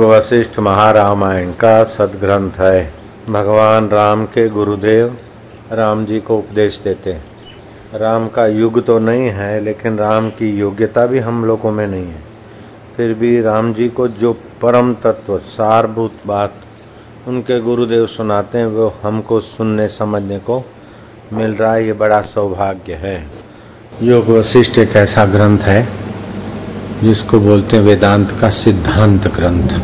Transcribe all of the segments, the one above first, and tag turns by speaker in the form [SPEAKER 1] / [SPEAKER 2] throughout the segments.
[SPEAKER 1] वशिष्ठ महारामायण का सदग्रंथ है। भगवान राम के गुरुदेव राम जी को उपदेश देते हैं। राम का युग तो नहीं है, लेकिन राम की योग्यता भी हम लोगों में नहीं है। फिर भी राम जी को जो परम तत्व, सारभूत बात उनके गुरुदेव सुनाते हैं, वो हमको सुनने समझने को मिल रहा है। ये बड़ा सौभाग्य है। योग वशिष्ठ एक ऐसा ग्रंथ है जिसको बोलते हैं वेदांत का सिद्धांत ग्रंथ।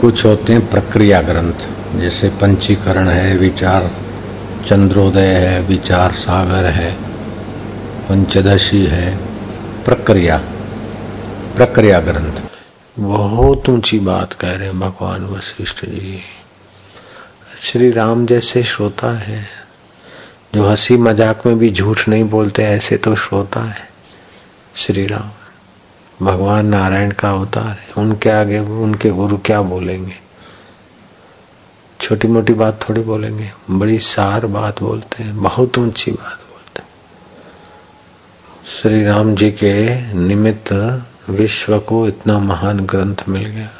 [SPEAKER 1] कुछ होते हैं प्रक्रिया ग्रंथ, जैसे पंचीकरण है, विचार चंद्रोदय है, विचार सागर है, पंचदशी है, प्रक्रिया प्रक्रिया ग्रंथ। बहुत ऊँची बात कह रहे हैं भगवान वशिष्ठ जी। श्री राम जैसे श्रोता है, जो हँसी मज़ाक में भी झूठ नहीं बोलते, ऐसे तो श्रोता है श्री राम। भगवान नारायण का अवतार है। उनके आगे उनके गुरु क्या बोलेंगे? छोटी मोटी बात थोड़ी बोलेंगे। बड़ी सार बात बोलते हैं, बहुत ऊँची बात बोलते हैं। श्री राम जी के निमित्त विश्व को इतना महान ग्रंथ मिल गया।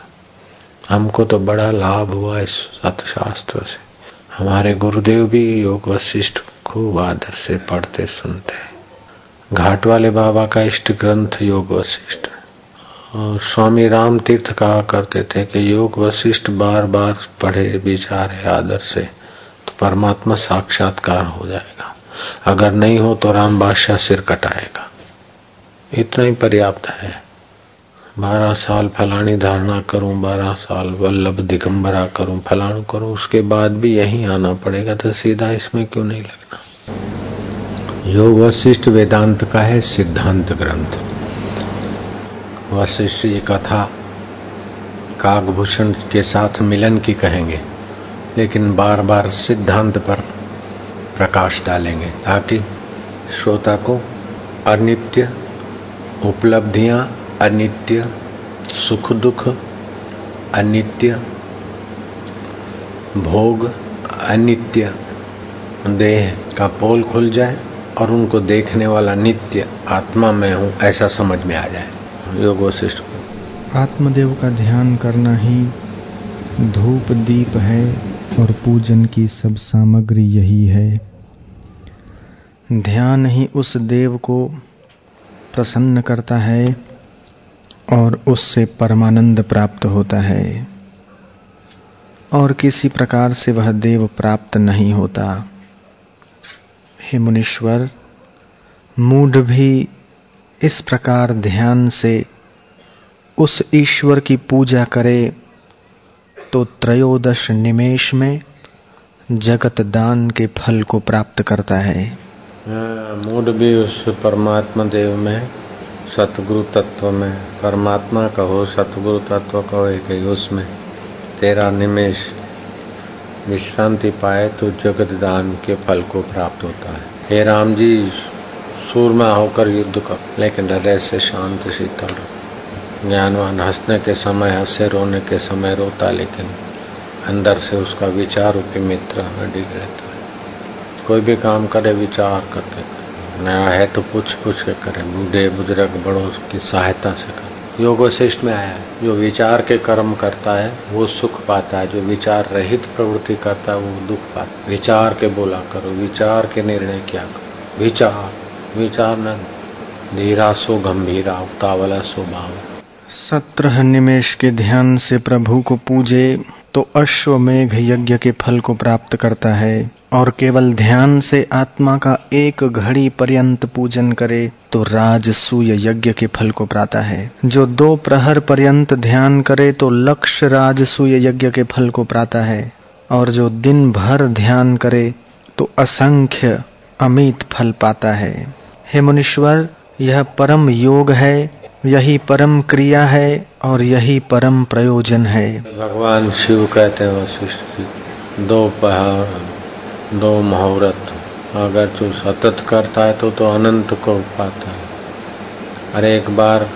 [SPEAKER 1] हमको तो बड़ा लाभ हुआ इस अर्थशास्त्र से। हमारे गुरुदेव भी योग वशिष्ठ खूब आदर से पढ़ते, सुनते हैं। घाट वाले बाबा का इष्ट ग्रंथ योग वशिष्ठ। स्वामी राम तीर्थ कहा करते थे कि योग वशिष्ठ बार बार पढ़े, विचारे, आदर से तो परमात्मा साक्षात्कार हो जाएगा। अगर नहीं हो तो राम बादशाह सिर कटाएगा। इतना ही पर्याप्त है। बारह साल फलानी धारणा करूँ, बारह साल वल्लभ दिगंबरा करूँ फलाणु करूँ, उसके बाद भी यहीं आना पड़ेगा तो सीधा इसमें क्यों नहीं लगना? योग वशिष्ठ वेदांत का है सिद्धांत ग्रंथ। वशिष्ठ जी कथा कागभूषण के साथ मिलन की कहेंगे, लेकिन बार बार सिद्धांत पर प्रकाश डालेंगे ताकि श्रोता को अनित्य उपलब्धियाँ, अनित्य सुख दुख अनित्य भोग, अनित्य देह का पोल खुल जाए और उनको देखने वाला नित्य आत्मा में हूँ, ऐसा समझ में आ जाए। योग वशिष्ठ को।
[SPEAKER 2] आत्मदेव का ध्यान करना ही धूप दीप है और पूजन की सब सामग्री यही है। ध्यान ही उस देव को प्रसन्न करता है और उससे परमानंद प्राप्त होता है। और किसी प्रकार से वह देव प्राप्त नहीं होता। हे मुनीश्वर, मूड भी इस प्रकार ध्यान से उस ईश्वर की पूजा करे तो त्रयोदश निमेश में जगत दान के फल को प्राप्त करता है।
[SPEAKER 1] मूड भी उस परमात्मा देव में, सतगुरु तत्व में, परमात्मा कहो, सतगुरु तत्व कहो, एक उसमें, तेरा निमेश। विश्रांति पाए तो जगत दान के फल को प्राप्त होता है। हे राम जी, सूरमा होकर युद्ध कर, लेकिन हृदय से शांत शीतल ज्ञानवान हंसने के समय, हंसे रोने के समय रोता, लेकिन अंदर से उसका विचार रूपी मित्र अडिग रहता है। कोई भी काम करे, विचार करके नया है तो पूछ पूछ के करे। बूढ़े बुज़ुर्ग बड़ों की सहायता से करे। योग वशिष्ठ में आया। जो विचार के कर्म करता है, वो सुख पाता है। जो विचार रहित प्रवृत्ति करता है, वो दुख पाता है। विचार के बोला करो, विचार के निर्णय क्या करो? विचार विचार न धीरा सो गंभीरा, उतावला सो भाव
[SPEAKER 2] सत्रह निमेश के ध्यान से प्रभु को पूजे। तो अश्वमेघ यज्ञ के फल को प्राप्त करता है और केवल ध्यान से आत्मा का एक घड़ी पर्यंत पूजन करे तो राजसूय यज्ञ के फल को प्राता है। जो दो प्रहर पर्यंत ध्यान करे तो लक्ष्य राजसूय यज्ञ के फल को प्राता है। और जो दिन भर ध्यान करे तो असंख्य अमित फल पाता है। हे मुनीश्वर, यह परम योग है यही परम क्रिया है और यही परम प्रयोजन है।
[SPEAKER 1] भगवान शिव कहते हैं जी दो पहाड़, दो मुहूर्त। अगर जो सतत करता है तो तो अनंत को पाता है। और एक बार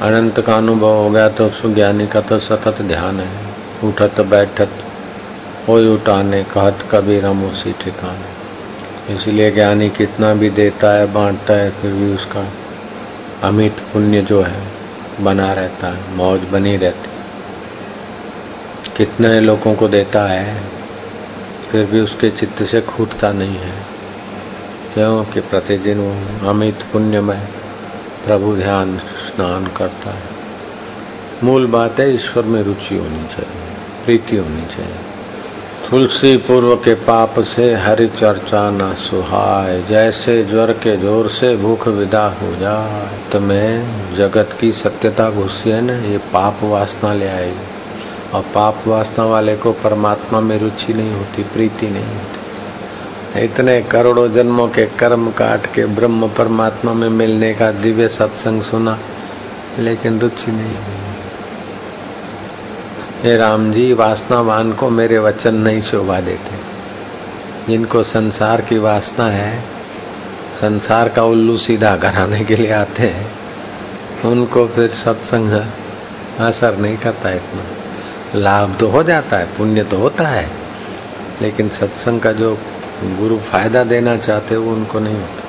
[SPEAKER 1] अनंत का अनुभव हो गया तो सुज्ञानी का तो सतत ध्यान है। उठत बैठत, कोई उठाने, कहत कभी रम उसी ठिकाने। इसलिए ज्ञानी कितना भी देता है, बांटता है, फिर भी उसका अमित पुण्य जो है, बना रहता है, मौज बनी रहती कितने लोगों को देता है, फिर भी उसके चित्त से खूटता नहीं है। क्योंकि प्रतिदिन वो अमित पुण्य में प्रभु ध्यान स्नान करता है। मूल बात है, ईश्वर में रुचि होनी चाहिए, प्रीति होनी चाहिए। तुलसी पूर्व के पाप से हरि चर्चा न सुहाय, जैसे ज्वर के ज़ोर से भूख विदा हो जाए तो मैं जगत की सत्यता घुसी है ना ये पाप वासना ले आएगी और पाप वासना वाले को परमात्मा में रुचि नहीं होती, प्रीति नहीं होती। इतने करोड़ों जन्मों के कर्म काट के ब्रह्म परमात्मा में मिलने का दिव्य सत्संग सुना, लेकिन रुचि नहीं हे राम जी वासनावान को मेरे वचन नहीं शोभा देते। जिनको संसार की वासना है, संसार का उल्लू सीधा कराने के लिए आते हैं, उनको फिर सत्संग असर नहीं करता इतना। लाभ तो हो जाता है, पुण्य तो होता है, लेकिन सत्संग का जो गुरु फ़ायदा देना चाहते वो उनको नहीं होता।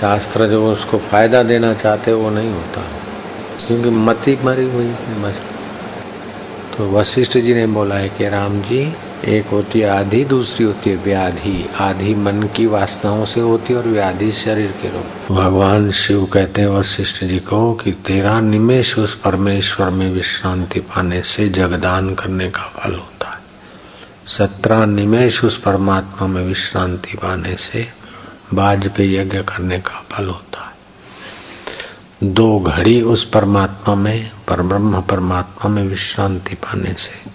[SPEAKER 1] शास्त्र जो उसको फ़ायदा देना चाहते वो नहीं होता। क्योंकि मती मरी हुई है तो वशिष्ठ जी ने बोला है कि राम जी, एक होती है आधी, दूसरी होती है व्याधि। आधी मन की वासनाओं से होती है और व्याधि शरीर के रोग भगवान शिव कहते हैं, वशिष्ठ जी को कि तेरा निमेश उस परमेश्वर में विश्रांति पाने से जगदान करने का फल होता है। सत्रह निमेश उस परमात्मा में विश्रांति पाने से बाज पे यज्ञ करने का फल होता है। दो घड़ी उस परमात्मा में पर ब्रह्म परमात्मा में विश्रांति पाने से।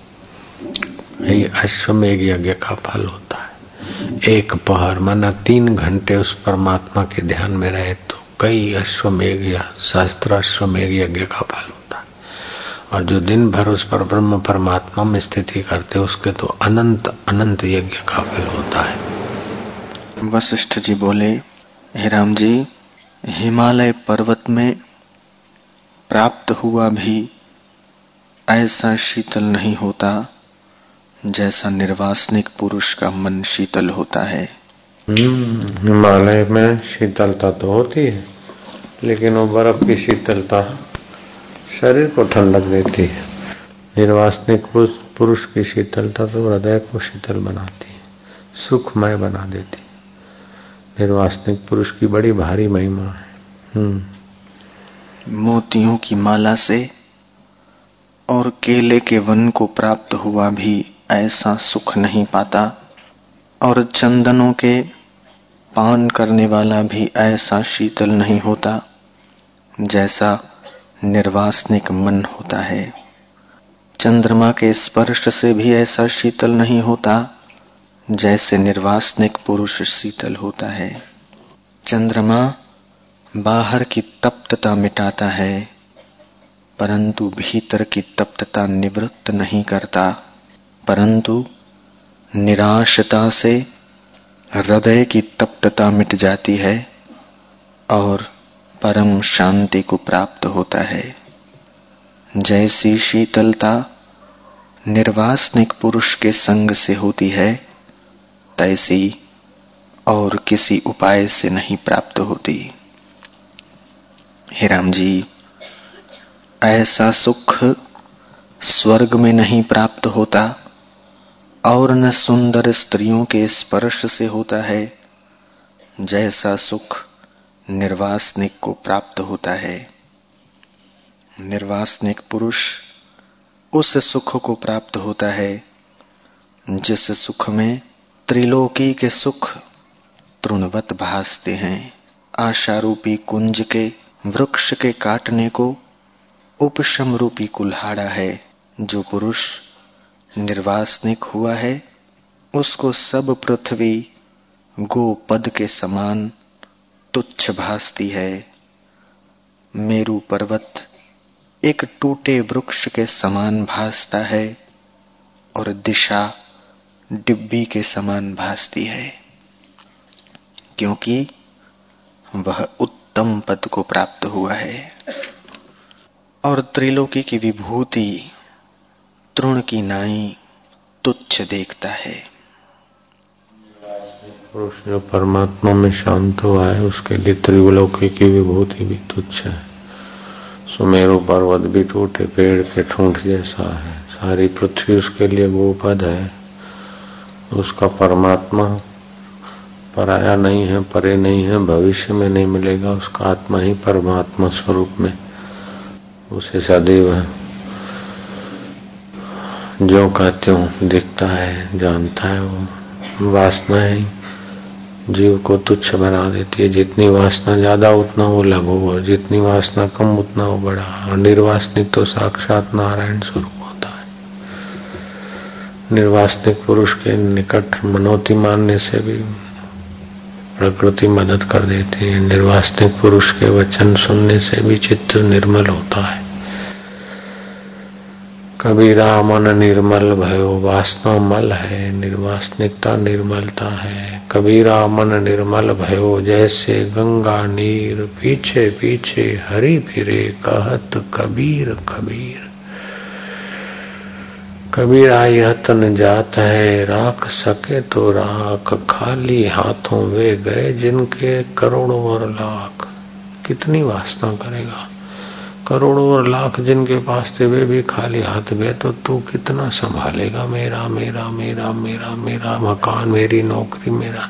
[SPEAKER 1] यही अश्वमेघ यज्ञ का फल होता है। एक पहर, माना तीन घंटे उस परमात्मा के ध्यान में रहे तो कई अश्वमेघ या शास्त्र अश्वमेघ यज्ञ का फल होता है। और जो दिन भर उस पर ब्रह्म परमात्मा में स्थिति करते, उसके तो अनंत अनंत यज्ञ का फल होता है।
[SPEAKER 2] वशिष्ठ जी बोले, हे राम जी हिमालय पर्वत में प्राप्त हुआ भी ऐसा शीतल नहीं होता जैसा निर्वासनिक पुरुष का मन शीतल होता है।
[SPEAKER 1] हम्म, हिमालय में शीतलता तो होती है लेकिन वो बर्फ़ की शीतलता शरीर को ठंडक देती है। निर्वासनिक पुरुष की शीतलता तो हृदय को शीतल बनाती है सुखमय बना देती निर्वासनिक पुरुष की बड़ी भारी महिमा है
[SPEAKER 2] हम्म। मोतियों की माला से और केले के वन को प्राप्त हुआ भी ऐसा सुख नहीं पाता और चंदनों के पान करने वाला भी ऐसा शीतल नहीं होता जैसा निर्वासनिक मन होता है चंद्रमा के स्पर्श से भी ऐसा शीतल नहीं होता जैसे निर्वासनिक पुरुष शीतल होता है, चंद्रमा बाहर की तप्तता मिटाता है, परंतु भीतर की तप्तता निवृत्त नहीं करता, परंतु निराशता से हृदय की तप्तता मिट जाती है और परम शांति को प्राप्त होता है। जैसी शीतलता निर्वासनिक पुरुष के संग से होती है तैसी और किसी उपाय से नहीं प्राप्त होती। हे राम जी, ऐसा सुख स्वर्ग में नहीं प्राप्त होता और न सुंदर स्त्रियों के स्पर्श से होता है, जैसा सुख निर्वासनिक को प्राप्त होता है। निर्वासनिक पुरुष उस सुख को प्राप्त होता है, जिस सुख में त्रिलोकी के सुख तृणवत भासते हैं। आशारूपी कुंज के, वृक्ष के काटने को उपशम रूपी कुल्हाड़ा है। जो पुरुष निर्वासनिक हुआ है, उसको सब पृथ्वी गोपद के समान तुच्छ भासती है। मेरु पर्वत एक टूटे वृक्ष के समान भासता है और दिशा डिब्बी के समान भासती है, क्योंकि वह उत्तम पद को प्राप्त हुआ है। और त्रिलोकी की विभूति तृण की नाई तुच्छ देखता है।
[SPEAKER 1] पुरुष जो परमात्मा में शांत हुआ है, उसके लिए त्रिवलोकी की विभूति भी तुच्छ है। सुमेरु पर्वत भी टूटे, पेड़ के ठूंठ जैसा है। सारी पृथ्वी उसके लिए गोपद है। उसका परमात्मा पराया नहीं है, परे नहीं है, भविष्य में नहीं मिलेगा, उसका आत्मा ही परमात्मा स्वरूप में उसे सदैव जो का त्यों दिखता है, जानता है वो। वासना ही, जीव को तुच्छ बना देती है। जितनी वासना ज़्यादा, उतना वो लघु और जितनी वासना कम, उतना वो बड़ा। और निर्वासनिक तो साक्षात नारायण स्वरूप। निर्वासनिक पुरुष के निकट मनोती मानने से भी प्रकृति मदद कर देती है। निर्वासनिक पुरुष के वचन सुनने से भी चित्त निर्मल होता है। कबीरा मन निर्मल, भयो वासना मल है निर्वासनिकता निर्मलता है। कबीरा मन निर्मल, भयो जैसे गंगा नीर पीछे पीछे हरी फिरे, कहत कबीर कबीर कबीरा यह तन जात है, राख सके तो राख, खाली हाथों वे गए जिनके करोड़ों और लाख। कितनी वासना करेगा? करोड़ों और लाख जिनके पास थे, वे भी खाली हाथ गए तो तू कितना संभालेगा? मेरा मेरा मेरा मेरा मेरा मकान, मेरी नौकरी, मेरा।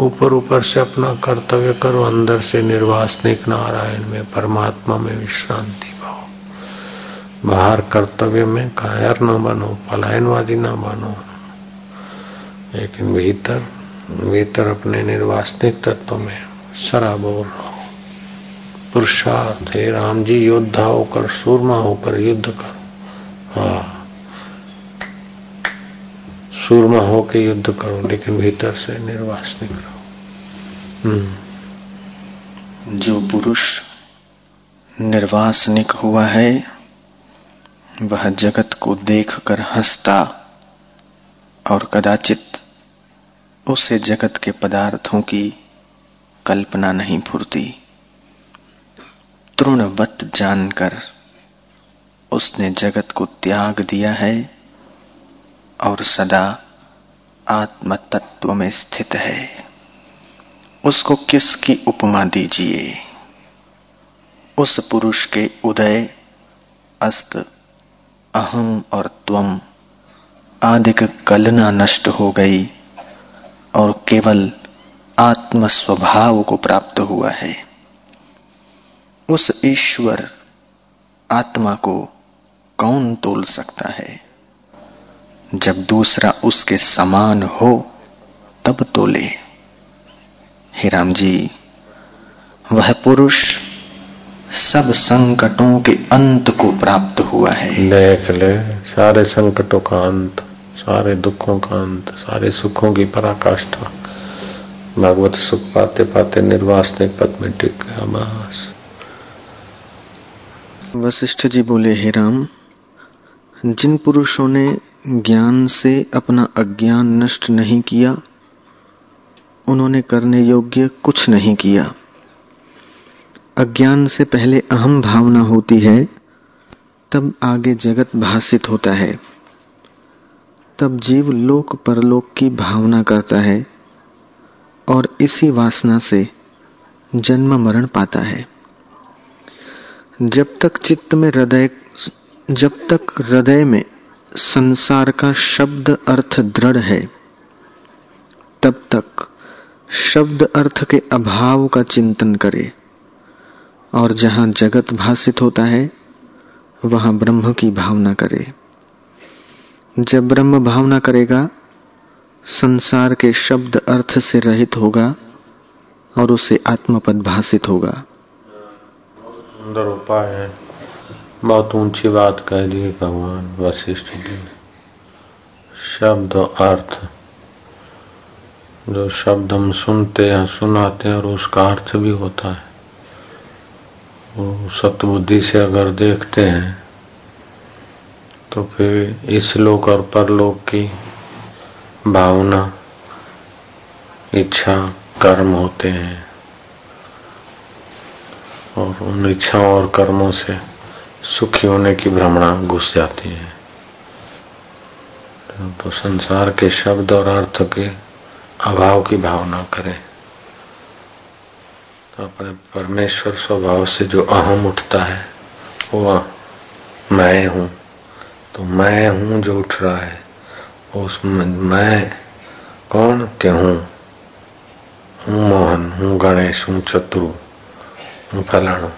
[SPEAKER 1] ऊपर ऊपर से अपना कर्तव्य करो, अंदर से निर्वासनिक नारायण में, परमात्मा में विश्रांति। बाहर कर्तव्य में कायर न बनो, पलायनवादी न बनो। लेकिन भीतर भीतर अपने निर्वासनिक तत्व में शराबोर रहो पुरुषार्थ है, राम जी योद्धा होकर, सूरमा होकर युद्ध करो। हाँ। सूरमा होकर युद्ध करो, लेकिन भीतर से निर्वास नहीं करो
[SPEAKER 2] हम्म। जो पुरुष निर्वासनिक हुआ है वह जगत को देखकर हंसता और कदाचित उसे जगत के पदार्थों की कल्पना नहीं फुरती। तृणवत जानकर उसने जगत को त्याग दिया है और सदा आत्म तत्व में स्थित है। उसको किसकी उपमा दीजिए? उस पुरुष के उदय अस्त अहम और त्वम आदिक कलना नष्ट हो गई और केवल आत्म स्वभाव को प्राप्त हुआ है। उस ईश्वर आत्मा को कौन तोल सकता है? जब दूसरा उसके समान हो, तब तोले। हे राम जी, वह पुरुष सब संकटों के अंत को प्राप्त हुआ है।
[SPEAKER 1] देख ले सारे संकटों का अंत सारे दुखों का अंत सारे सुखों की पराकाष्ठा। भगवत सुख पाते पाते निर्वासनिक पद में टिक गया बस।
[SPEAKER 2] वशिष्ठ जी बोले हे राम जिन पुरुषों ने ज्ञान से अपना अज्ञान नष्ट नहीं किया उन्होंने करने योग्य कुछ नहीं किया। अज्ञान से पहले अहम भावना होती है, तब आगे जगत भाषित होता है। तब जीव लोक परलोक की भावना करता है और इसी वासना से जन्म मरण पाता है। जब तक चित्त में हृदय, जब तक हृदय में संसार का शब्द अर्थ दृढ़ है, तब तक शब्द अर्थ के अभाव का चिंतन करे। और जहाँ जगत भाषित होता है, वहाँ ब्रह्म की भावना करे। जब ब्रह्म भावना करेगा, संसार के शब्द अर्थ से रहित होगा और उसे आत्मपद भाषित होगा।
[SPEAKER 1] सुंदर उपाय है। बहुत ऊँची बात कह दी भगवान, वशिष्ठ जी शब्द अर्थ। जो शब्द हम सुनते हैं, सुनाते हैं और उसका अर्थ भी होता है। सतबुद्धि से अगर देखते हैं तो फिर इस लोक और परलोक की भावना, इच्छा, कर्म होते हैं। और उन इच्छाओं और कर्मों से सुखी होने की भ्रमणा घुस जाती है। तो संसार के शब्द और अर्थ के अभाव की भावना करें। तो अपने परमेश्वर स्वभाव से जो अहम उठता है वो मैं हूँ। तो मैं हूँ जो उठ रहा है, उसमें मैं कौन के हूँ हूँ मोहन, हूँ गणेश, हूँ चतुरु हूँ फलाणु।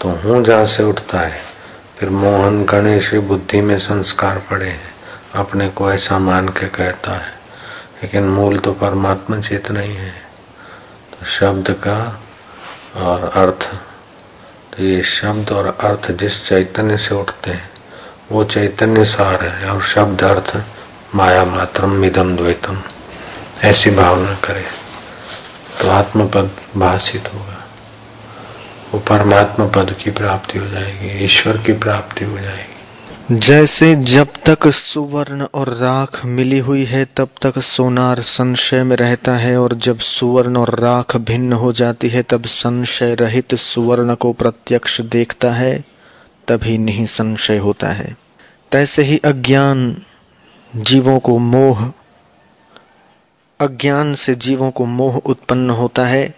[SPEAKER 1] तो हूँ जहाँ से उठता है, फिर मोहन, गणेश बुद्धि में संस्कार पड़े हैं, अपने को ऐसा मान के कहता है। लेकिन मूल तो परमात्मा चेतना ही है। तो शब्द का और अर्थ तो ये शब्द और अर्थ जिस चैतन्य से उठते हैं, वो चैतन्य सार है, और शब्द अर्थ माया मात्रम मिदम द्वैतम। ऐसी भावना करे तो आत्मपद भाषित होगा। वो परमात्मा पद की प्राप्ति हो जाएगी, ईश्वर की प्राप्ति हो जाएगी।
[SPEAKER 2] जैसे जब तक सुवर्ण और राख मिली हुई है, तब तक सोनार संशय में रहता है, और जब सुवर्ण और राख भिन्न हो जाती है, तब संशय रहित सुवर्ण को प्रत्यक्ष देखता है, तभी नहीं संशय होता है। तैसे ही अज्ञान जीवों को मोह, अज्ञान से जीवों को मोह उत्पन्न होता है,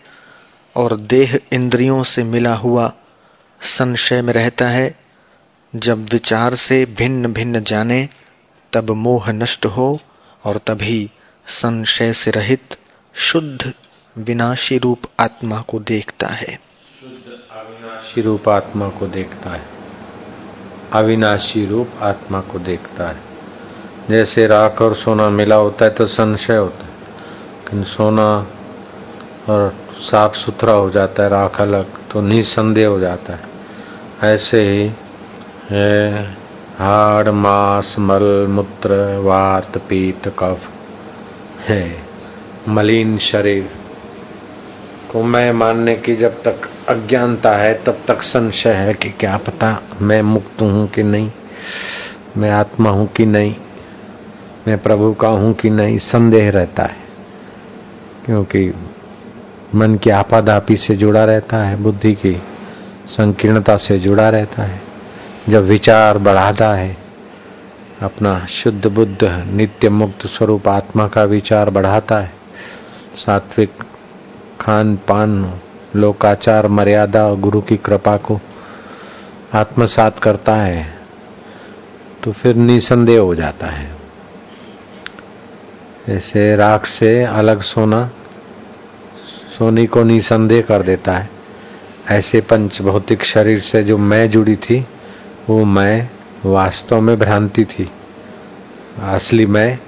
[SPEAKER 2] और देह इंद्रियों से मिला हुआ संशय में रहता है जब विचार से भिन्न भिन्न जाने, तब मोह नष्ट हो और तभी संशय से रहित, शुद्ध, विनाशी रूप आत्मा को देखता है।
[SPEAKER 1] अविनाशी रूप आत्मा को देखता है। अविनाशी रूप आत्मा को देखता है। जैसे राख और सोना मिला होता है तो संशय होता है। लेकिन सोना और साफ़ सुथरा हो जाता है, राख अलग तो निसंदेह हो जाता है। ऐसे ही है। हाड़, मांस, मल, मूत्र, वात, पीत, कफ है। मलिन शरीर को मैं मानने की जब तक अज्ञानता है, तब तक संशय है कि क्या पता मैं मुक्त हूँ कि नहीं, मैं आत्मा हूँ कि नहीं, मैं प्रभु का हूँ कि नहीं, संदेह रहता है। क्योंकि मन की आपाधापी से जुड़ा रहता है, बुद्धि की संकीर्णता से जुड़ा रहता है। जब विचार बढ़ाता है, अपना शुद्ध बुद्ध, नित्य मुक्त स्वरूप आत्मा का विचार बढ़ाता है, सात्विक खान पान, लोकाचार, मर्यादा और गुरु की कृपा को आत्मसात करता है तो फिर निसंदेह हो जाता है। जैसे राख से अलग सोना, सोनी को निसंदेह कर देता है। ऐसे पंच भौतिक शरीर से जो मैं जुड़ी थी वो मैं वास्तव में भ्रांति थी। असली मैं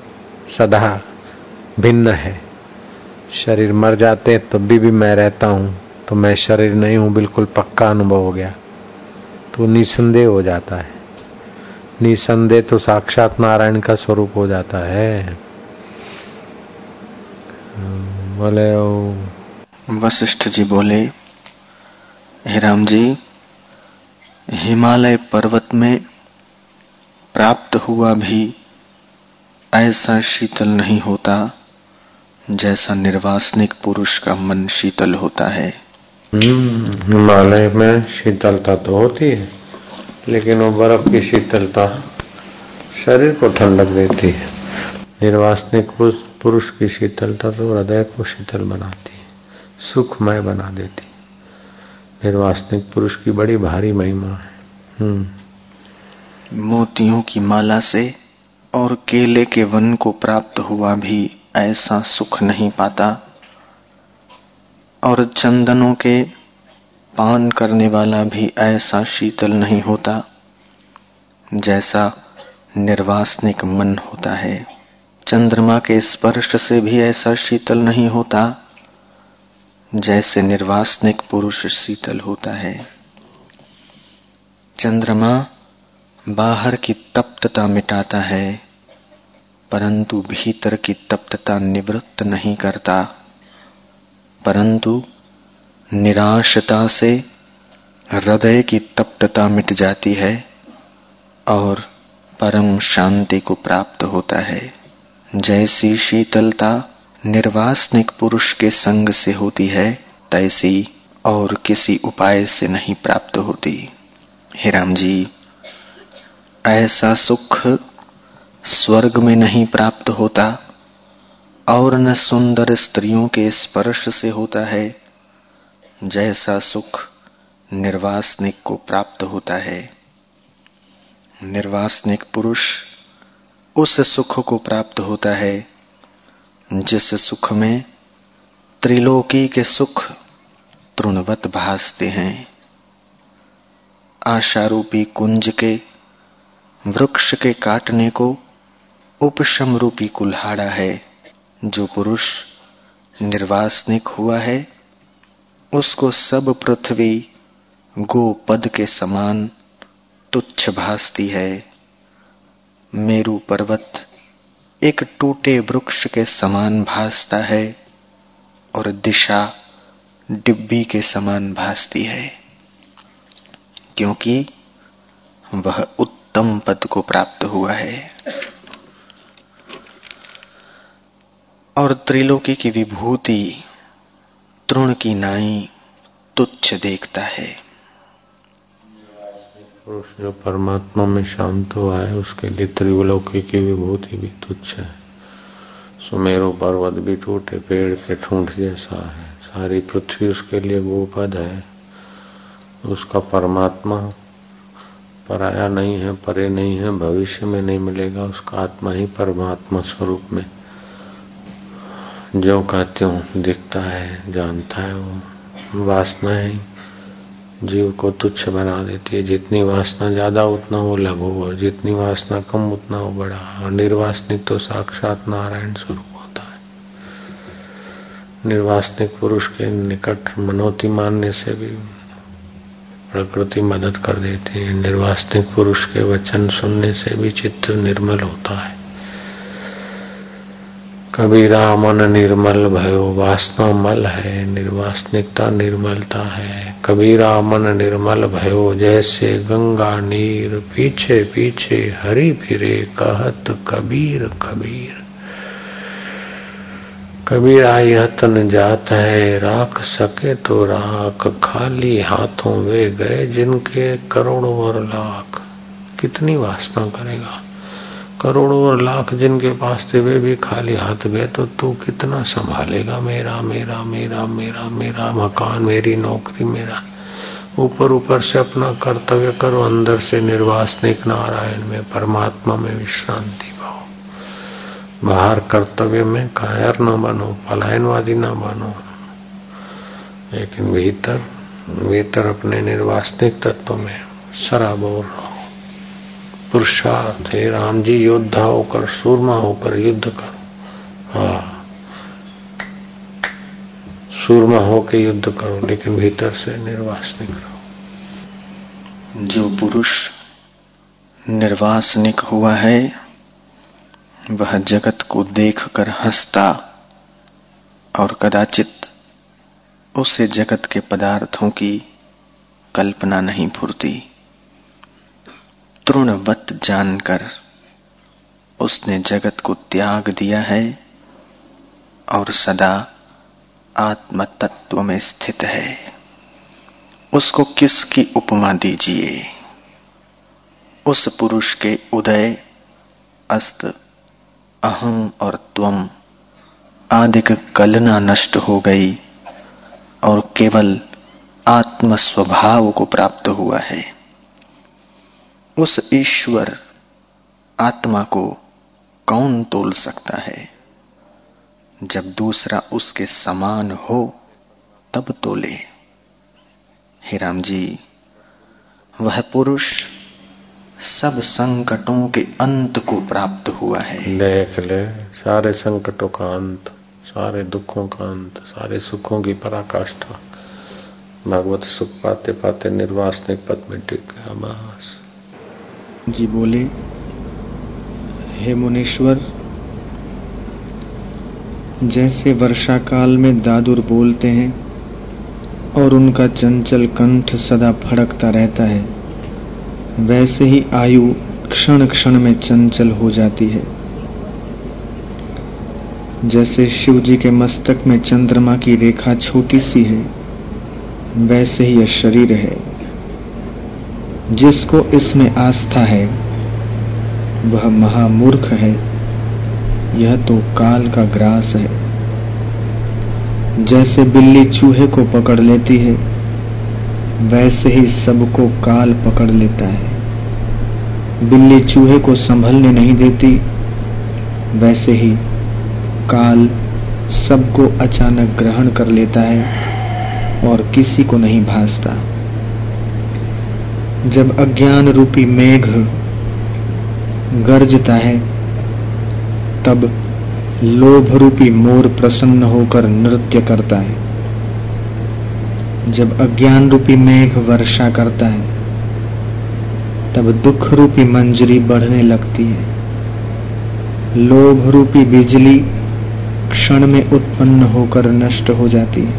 [SPEAKER 1] सदा भिन्न है। शरीर मर जाते तब तो भी, भी मैं रहता हूँ तो मैं शरीर नहीं हूँ बिल्कुल पक्का अनुभव हो गया। तो निसंदेह हो जाता है। निसंदेह तो साक्षात नारायण का स्वरूप हो जाता है। बोले
[SPEAKER 2] वशिष्ठ जी बोले हे राम जी हिमालय पर्वत में प्राप्त हुआ भी ऐसा शीतल नहीं होता जैसा निर्वासनिक पुरुष का मन शीतल होता है।
[SPEAKER 1] हम्म, हिमालय में शीतलता तो होती है लेकिन वो बर्फ़ की शीतलता शरीर को ठंडक देती है। निर्वासनिक पुरुष की शीतलता तो हृदय को शीतल बनाती है सुखमय बना देती फिर वास्तविक पुरुष की बड़ी भारी महिमा है। हम्म।
[SPEAKER 2] मोतियों की माला से और केले के वन को प्राप्त हुआ भी ऐसा सुख नहीं पाता और चंदनों के पान करने वाला भी ऐसा शीतल नहीं होता जैसा निर्वासनिक मन होता है। चंद्रमा के स्पर्श से भी ऐसा शीतल नहीं होता जैसे निर्वासनिक पुरुष शीतल होता है। चंद्रमा बाहर की तप्तता मिटाता है, परंतु भीतर की तप्तता निवृत्त नहीं करता, परंतु निराशता से हृदय की तप्तता मिट जाती है और परम शांति को प्राप्त होता है। जैसी शीतलता निर्वासनिक पुरुष के संग से होती है, तैसी और किसी उपाय से नहीं प्राप्त होती। हे राम जी ऐसा सुख स्वर्ग में नहीं प्राप्त होता और न सुंदर स्त्रियों के स्पर्श से होता है, जैसा सुख निर्वासनिक को प्राप्त होता है। निर्वासनिक पुरुष उस सुख को प्राप्त होता है जिस सुख में त्रिलोकी के सुख तृणवत भासते हैं, आशारूपी कुंज के वृक्ष के काटने को उपशम रूपी कुल्हाड़ा है, जो पुरुष निर्वासनिक हुआ है, उसको सब पृथ्वी गोपद के समान तुच्छ भासती है। मेरु पर्वत एक टूटे वृक्ष के समान भासता है और दिशा डिब्बी के समान भासती है, क्योंकि वह उत्तम पद को प्राप्त हुआ है। और त्रिलोकी की विभूति, तृण की नाई तुच्छ देखता है।
[SPEAKER 1] पुरुष जो परमात्मा में शांत हुआ है, उसके लिए त्रिवलोकी की विभूति भी तुच्छ है। सुमेरु पर्वत भी टूटे, पेड़ के ठूंठ जैसा है। सारी पृथ्वी उसके लिए वो पद है। उसका परमात्मा पराया नहीं है, परे नहीं है, भविष्य में नहीं मिलेगा। उसका आत्मा ही परमात्मा स्वरूप में। जो कहते हो, दिखता है, जानता है, वो वासनाएँ जीव को तुच्छ बना देती है। जितनी वासना ज़्यादा उतना वो लघु और जितनी वासना कम उतना वो बड़ा। और निर्वासनिक तो साक्षात नारायण स्वरूप होता है। निर्वासनिक पुरुष के निकट मनोती मानने से भी प्रकृति मदद कर देती है। निर्वासनिक पुरुष के वचन सुनने से भी चित्त निर्मल होता है। कबीरा मन निर्मल भयो वासना मल है, निर्वासनिकता निर्मलता है। कबीरा मन निर्मल भयो, जैसे गंगा नीर पीछे पीछे हरी फिरे, कहत कबीर कबीर। कबीरा यह तन जात है, राख सके तो राख, खाली हाथों वे गए जिनके करोड़ों और लाख। कितनी वासना करेगा? करोड़ों और लाख जिनके पास थे, वे भी खाली हाथ गए तो तू कितना संभालेगा? मेरा मेरा मेरा मेरा मेरा मकान, मेरी नौकरी, मेरा। ऊपर ऊपर से अपना कर्तव्य करो, अंदर से निर्वासनिक नारायण में, परमात्मा में विश्रांति पाओ। बाहर कर्तव्य में कायर न बनो, पलायनवादी न बनो। लेकिन भीतर भीतर अपने निर्वासनिक तत्व में शराबोर रहो। पुरुषार्थ है राम जी, योद्धा होकर, सूरमा होकर युद्ध करो। हाँ। सूरमा होकर युद्ध करो, लेकिन भीतर से निर्वासनिक रहो
[SPEAKER 2] जो पुरुष निर्वासनिक हुआ है, वह जगत को देखकर हंसता और कदाचित उसे जगत के पदार्थों की कल्पना नहीं फुरती। तृणवत जानकर उसने जगत को त्याग दिया है और सदा आत्म तत्व में स्थित है। उसको किसकी उपमा दीजिए? उस पुरुष के उदय, अस्त अहम और त्वम आदि कलना नष्ट हो गई और केवल आत्म स्वभाव को प्राप्त हुआ है। उस ईश्वर आत्मा को कौन तोल सकता है? जब दूसरा उसके समान हो, तब तोले। हे राम जी वह पुरुष सब संकटों के अंत को प्राप्त हुआ है।
[SPEAKER 1] देख ले, सारे संकटों का अंत, सारे दुखों का अंत, सारे सुखों की पराकाष्ठा। भगवत सुख पाते पाते निर्वासनिक पद में टिक गया, बस।
[SPEAKER 2] जी बोले। हे मुनीश्वर, जैसे वर्षा काल में दादुर बोलते हैं और उनका चंचल कंठ सदा फड़कता रहता है, वैसे ही आयु क्षण क्षण में चंचल हो जाती है। जैसे शिव जी के मस्तक में चंद्रमा की रेखा छोटी सी है, वैसे ही यह शरीर है। जिसको इसमें आस्था है, वह महामूर्ख है। यह तो काल का ग्रास है। जैसे बिल्ली चूहे को पकड़ लेती है, वैसे ही सबको काल पकड़ लेता है। बिल्ली चूहे को संभलने नहीं देती, वैसे ही काल सबको अचानक ग्रहण कर लेता है और किसी को नहीं भासता। जब अज्ञान रूपी मेघ गरजता है, तब लोभ रूपी मोर प्रसन्न होकर नृत्य करता है। जब अज्ञान रूपी मेघ वर्षा करता है, तब दुख रूपी मंजरी बढ़ने लगती है। लोभ रूपी बिजली क्षण में उत्पन्न होकर नष्ट हो जाती है।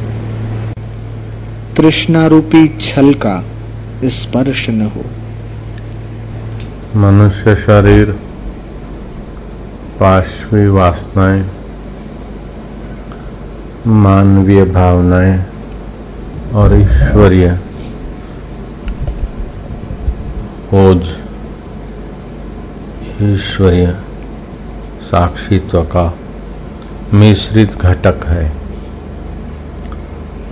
[SPEAKER 2] तृष्णा रूपी छल का स्पर्श न हो।
[SPEAKER 1] मनुष्य शरीर, पार्श्वी वासनाएँ, मानवीय भावनाएँ और ईश्वरीय ओज, ईश्वरीय साक्षित्व का मिश्रित घटक है।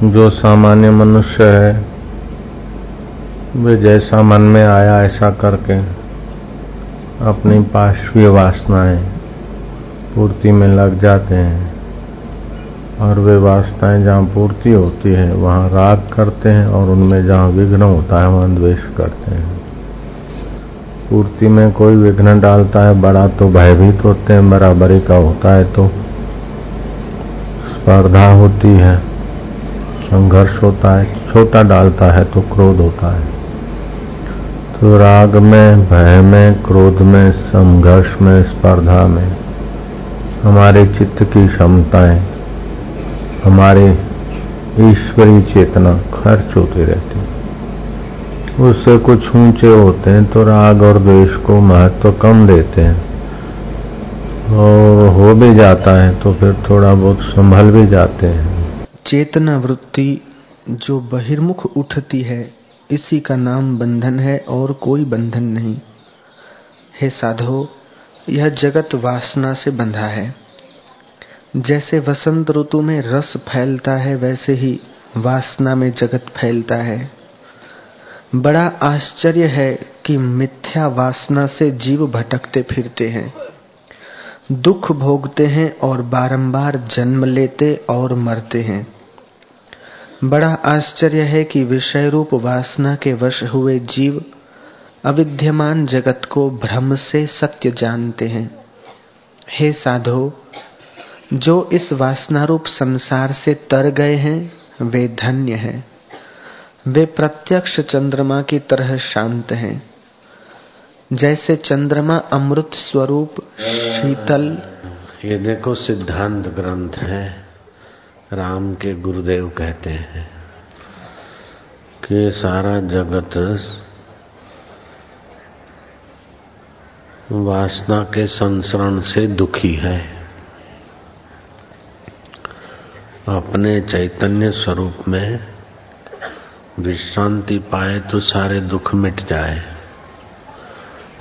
[SPEAKER 1] जो सामान्य मनुष्य है वे जैसा मन में आया ऐसा करके अपनी पार्श्वीय वासनाएँ पूर्ति में लग जाते हैं। और वे वासनाएँ जहाँ पूर्ति होती है, वहाँ राग करते हैं और उनमें जहाँ विघ्न होता है, वहाँ द्वेष करते हैं। पूर्ति में कोई विघ्न डालता है, बड़ा तो भयभीत होते हैं, बराबरी का होता है तो स्पर्धा होती है, संघर्ष होता है, छोटा डालता है तो क्रोध होता है। तो राग में, भय में, क्रोध में, संघर्ष में, स्पर्धा में। हमारे चित्त की क्षमताएँ, हमारे ईश्वरी चेतना खर्च होती रहती उससे कुछ ऊँचे होते हैं तो राग और द्वेष को महत्व तो कम देते हैं। और हो भी जाता है तो फिर थोड़ा बहुत संभल भी जाते हैं।
[SPEAKER 2] चेतना वृत्ति जो बहिर्मुख उठती है इसी का नाम बंधन है और कोई बंधन नहीं। हे साधो, यह जगत वासना से बंधा है। जैसे वसंत ऋतु में रस फैलता है, वैसे ही वासना में जगत फैलता है। बड़ा आश्चर्य है कि मिथ्या वासना से जीव भटकते फिरते हैं। दुख भोगते हैं और बारंबार जन्म लेते और मरते हैं। बड़ा आश्चर्य है कि विषय रूप वासना के वश हुए जीव अविद्यमान जगत को भ्रम से सत्य जानते हैं। हे साधो, जो इस वासनारूप संसार से तर गए हैं, वे धन्य हैं। वे प्रत्यक्ष चंद्रमा की तरह शांत हैं। जैसे चंद्रमा अमृत स्वरूप, शीतल।
[SPEAKER 1] ये देखो सिद्धांत ग्रंथ है। राम के गुरुदेव कहते हैं कि सारा जगत वासना के संसरण से दुखी है। अपने चैतन्य स्वरूप में विश्रांति पाए तो सारे दुख मिट जाए,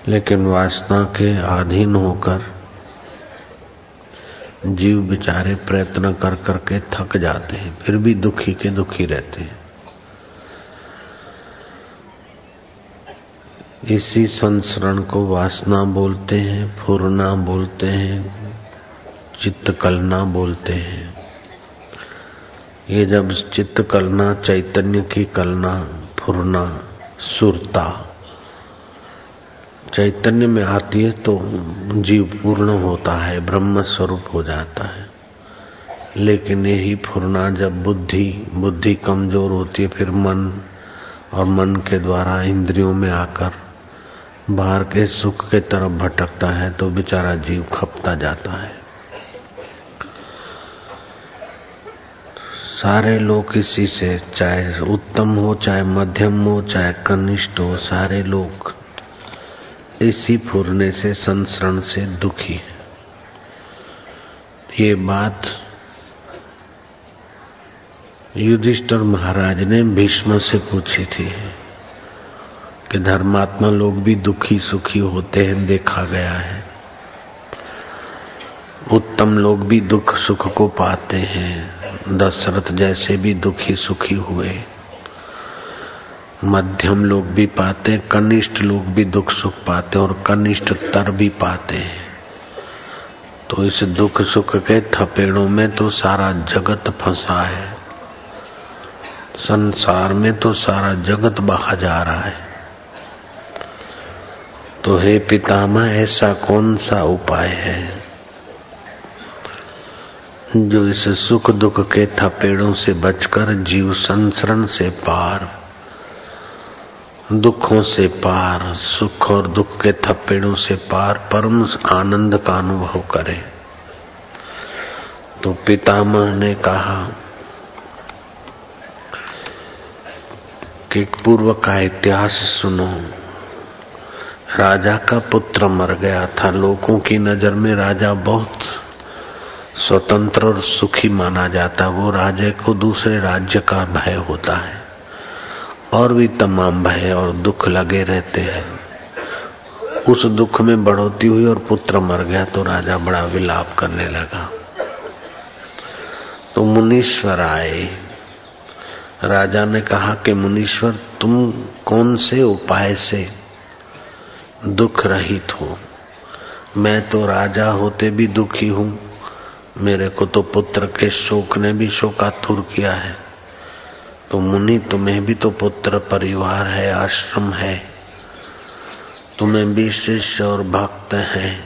[SPEAKER 1] लेकिन वासना के अधीन होकर जीव बेचारे प्रयत्न कर करके थक जाते हैं, फिर भी दुखी के दुखी रहते हैं। इसी संसरण को वासना बोलते हैं, फुरना बोलते हैं चित्त कलना बोलते हैं। ये जब चित्त कलना चैतन्य की कलना, फुरना, सुरता चैतन्य में आती है तो जीव पूर्ण होता है ब्रह्म स्वरूप हो जाता है। लेकिन यही फुरना जब बुद्धि बुद्धि कमज़ोर होती है, फिर मन और मन के द्वारा इंद्रियों में आकर बाहर के सुख के तरफ़ भटकता है तो बेचारा जीव खपता जाता है। सारे लोग इसी से, चाहे उत्तम हो, चाहे मध्यम हो, चाहे कनिष्ठ हो, सारे लोग इसी फुरने से, संसरण से दुखी है। ये बात युधिष्ठर महाराज ने भीष्म से पूछी थी कि धर्मात्मा लोग भी दुखी सुखी होते हैं, देखा गया है। उत्तम लोग भी दुख सुख को पाते हैं, दशरथ जैसे भी दुखी सुखी हुए। मध्यम लोग भी पाते हैं, कनिष्ठ लोग भी दुख सुख पाते और कनिष्ठ तर भी पाते हैं। तो इस दुख सुख के थपेड़ों में तो सारा जगत फंसा है। संसार में तो सारा जगत बहा जा रहा है। तो हे पितामह, ऐसा कौन सा उपाय है जो इस सुख दुख के थपेड़ों से बचकर जीव संसरण से पार दुखों से पार, सुख और दुख के थप्पेड़ों से पार, परम आनंद का अनुभव करे। तो पितामह ने कहा कि पूर्व का इतिहास सुनो। राजा का पुत्र मर गया था। लोगों की नज़र में राजा बहुत स्वतंत्र और सुखी माना जाता। वो राजे को दूसरे राज्य का भय होता है। और भी तमाम भय और दुख लगे रहते हैं। उस दुख में बढ़ोती हुई और पुत्र मर गया तो राजा बड़ा विलाप करने लगा। तो मुनीश्वर आए। राजा ने कहा कि मुनीश्वर, तुम कौन से उपाय से दुख रहित हो? मैं तो राजा होते भी दुखी हूँ। मेरे को तो पुत्र के शोक ने भी शोकातुर किया है। तो मुनि, तुम्हें भी तो पुत्र परिवार है, आश्रम है। तुम्हें भी शिष्य और भक्त है।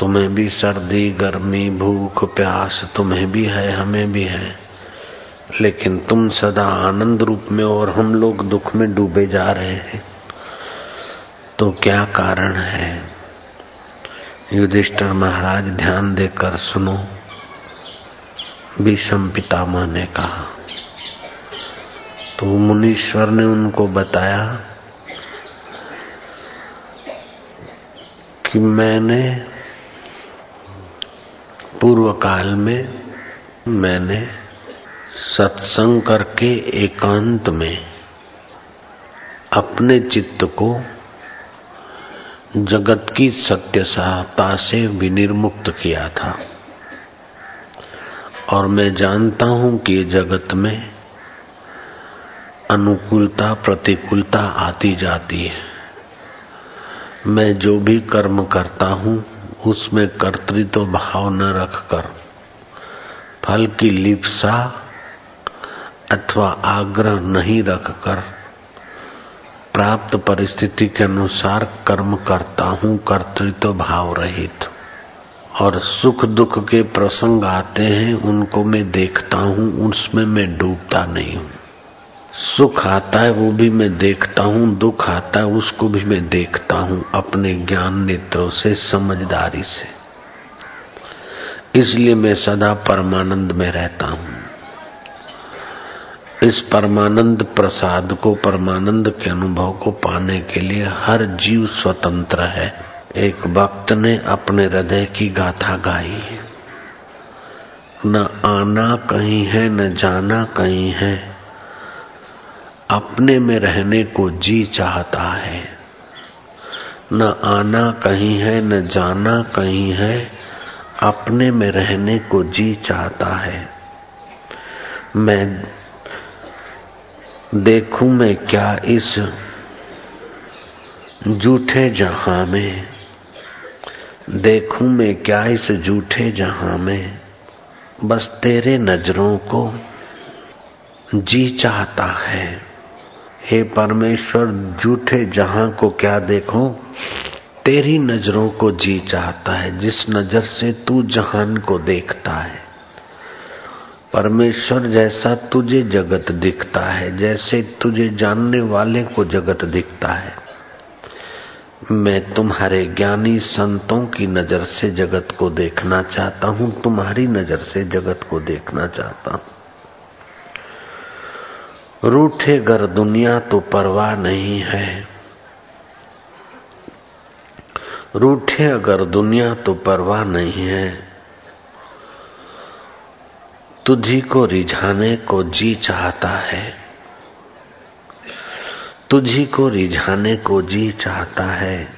[SPEAKER 1] तुम्हें भी सर्दी, गर्मी, भूख, प्यास, तुम्हें भी है, हमें भी है। लेकिन तुम सदा आनंद रूप में और हम लोग दुख में डूबे जा रहे हैं। तो क्या कारण है? युधिष्ठर महाराज, ध्यान देकर सुनो। विषम पितामह ने कहा तो मुनीश्वर ने उनको बताया कि मैंने पूर्व काल में मैंने सत्संग करके एकांत में अपने चित्त को जगत की सत्य सत्ता से विनिर्मुक्त किया था। और मैं जानता हूँ कि जगत में अनुकूलता, प्रतिकूलता आती जाती है। मैं जो भी कर्म करता हूँ, उसमें कर्तृत्व भाव न रखकर, फल की लिप्सा अथवा आग्रह नहीं रखकर, प्राप्त परिस्थिति के अनुसार कर्म करता हूँ, कर्तृत्व भाव रहित। और सुख दुख के प्रसंग आते हैं, उनको मैं देखता हूँ, उसमें मैं डूबता नहीं हूँ। सुख आता है, वो भी मैं देखता हूँ, दुख आता है, उसको भी मैं देखता हूँ, अपने ज्ञान नेत्रों से, समझदारी से। इसलिए मैं सदा परमानंद में रहता हूँ। इस परमानंद प्रसाद को, परमानंद के अनुभव को पाने के लिए हर जीव स्वतंत्र है। एक भक्त ने अपने हृदय की गाथा गाई न आना कहीं है, न जाना कहीं है। अपने में रहने को जी चाहता है। न आना कहीं है, न जाना कहीं है, अपने में रहने को जी चाहता है। मैं देखूँ मैं क्या इस जूठे जहाँ में। देखूँ मैं क्या इस जूठे जहाँ में। बस तेरे नज़रों को जी चाहता है। हे परमेश्वर, झूठे जहाँ को क्या देखो? तेरी नज़रों को जी चाहता है, जिस नज़र से तू जहान को देखता है। परमेश्वर, जैसा तुझे जगत दिखता है, जैसे तुझे जानने वाले को जगत दिखता है। मैं तुम्हारे ज्ञानी संतों की नज़र से जगत को देखना चाहता हूँ, तुम्हारी नज़र से जगत को देखना चाहता हूँ। रूठे घर दुनिया तो परवाह नहीं है। रूठे अगर दुनिया तो परवाह नहीं है। तुझी को रिझाने को जी चाहता है। तुझी को रिझाने को जी चाहता है।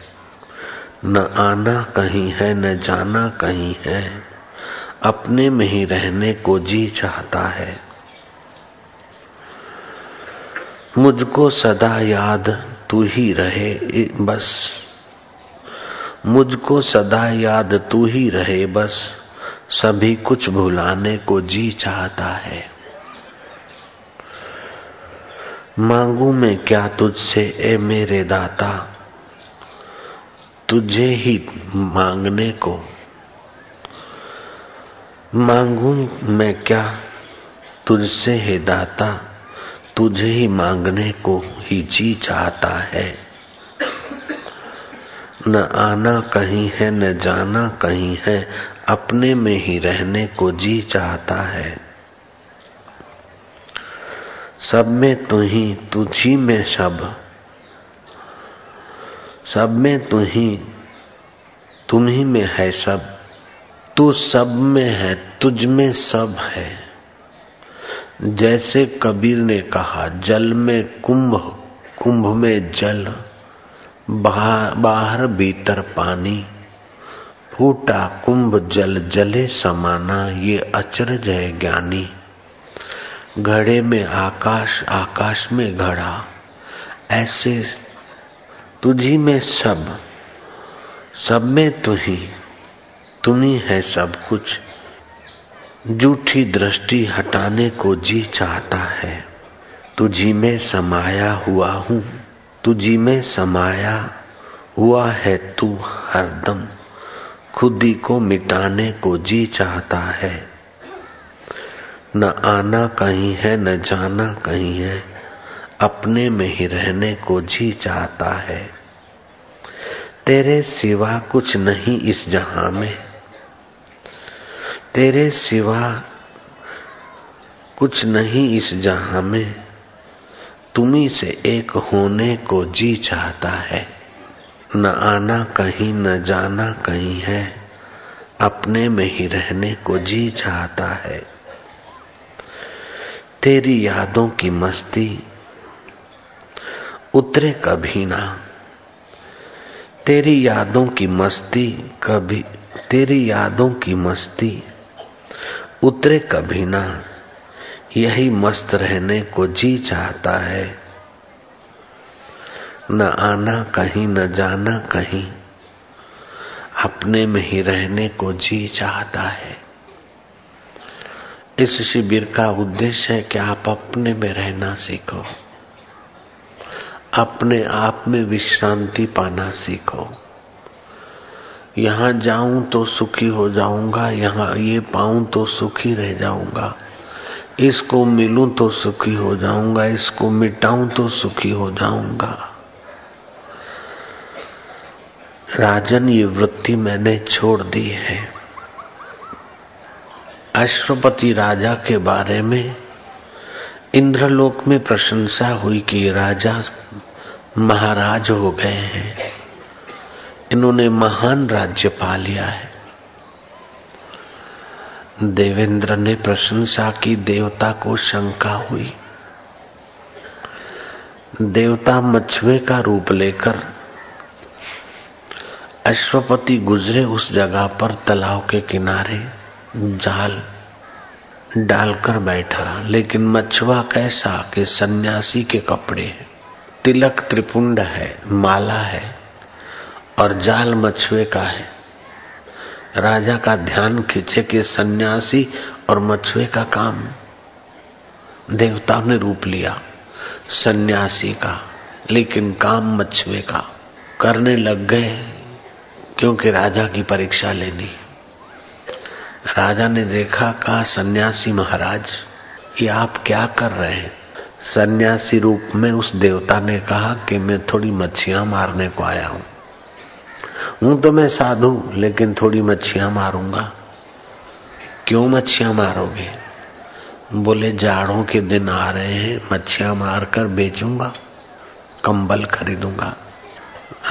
[SPEAKER 1] न आना कहीं है, न जाना कहीं है। अपने में ही रहने को जी चाहता है। मुझको सदा याद तू ही रहे बस। मुझको सदा याद तू ही रहे, बस। सभी कुछ भुलाने को जी चाहता है। मांगू मैं क्या तुझसे, ए मेरे दाता? तुझे ही मांगने को। मांगू मैं क्या तुझसे है दाता? तुझे ही मांगने को ही जी चाहता है। न आना कहीं है, न जाना कहीं है, अपने में ही रहने को जी चाहता है। सब में तू ही, तुझी में सब सब में तू ही, तुम ही में है सब। तू सब में है, तुझ में सब है। जैसे कबीर ने कहा जल में कुंभ कुंभ में जल बाहर, बाहर भीतर पानी फूटा कुंभ जल जले समाना ये अचरज है ज्ञानी। घड़े में आकाश आकाश में घड़ा ऐसे तुझी में सब सब में तू ही तुम्ही है सब कुछ। जूठी दृष्टि हटाने को जी चाहता है। तुझी में समाया हुआ हूँ, तुझी में समाया हुआ है तू हरदम खुदी को मिटाने को जी चाहता है। न आना कहीं है, न जाना कहीं है, अपने में ही रहने को जी चाहता है। तेरे सिवा कुछ नहीं इस जहाँ में। तेरे सिवा कुछ नहीं इस जहाँ में। तुम्ही से एक होने को जी चाहता है। न आना कहीं, न जाना कहीं है। अपने में ही रहने को जी चाहता है। तेरी यादों की मस्ती उतरे कभी ना। तेरी यादों की मस्ती कभी, तेरी यादों की मस्ती उतरे कभी ना। यही मस्त रहने को जी चाहता है। न आना कहीं, न जाना कहीं, अपने में ही रहने को जी चाहता है। इस शिविर का उद्देश्य है कि आप अपने में रहना सीखो। अपने आप में विश्रांति पाना सीखो। यहाँ जाऊँ तो सुखी हो जाऊँगा, यहाँ ये पाऊँ तो सुखी रह जाऊँगा। इसको मिलूं तो सुखी हो जाऊँगा, इसको मिटाऊं तो सुखी हो जाऊँगा। राजन, ये वृत्ति मैंने छोड़ दी है। अश्वपति राजा के बारे में इंद्रलोक में प्रशंसा हुई कि राजा महाराज हो गए हैं। इन्होंने महान राज्य पा लिया है। देवेंद्र ने प्रशंसा की, देवता को शंका हुई। देवता मछुए का रूप लेकर अश्वपति गुजरे उस जगह पर तालाब के किनारे जाल डालकर बैठा। लेकिन मछुआ कैसा कि सन्यासी के कपड़े तिलक त्रिपुंड है, माला है। और जाल मछुए का है। राजा का ध्यान खींचे कि सन्यासी और मछुए का काम देवताओं ने रूप लिया, सन्यासी का, लेकिन काम मछुए का। करने लग गए, क्योंकि राजा की परीक्षा लेनी राजा ने देखा, कहा, सन्यासी महाराज, ये आप क्या कर रहे हैं? सन्यासी रूप में उस देवता ने कहा कि मैं थोड़ी मच्छियाँ मारने को आया हूँ। हूँ तो मैं साधु लेकिन थोड़ी मच्छियाँ मारूँगा। क्यों मच्छियाँ मारोगे? बोले, जाड़ों के दिन आ रहे हैं, मच्छियाँ मारकर बेचूँगा, कंबल खरीदूँगा।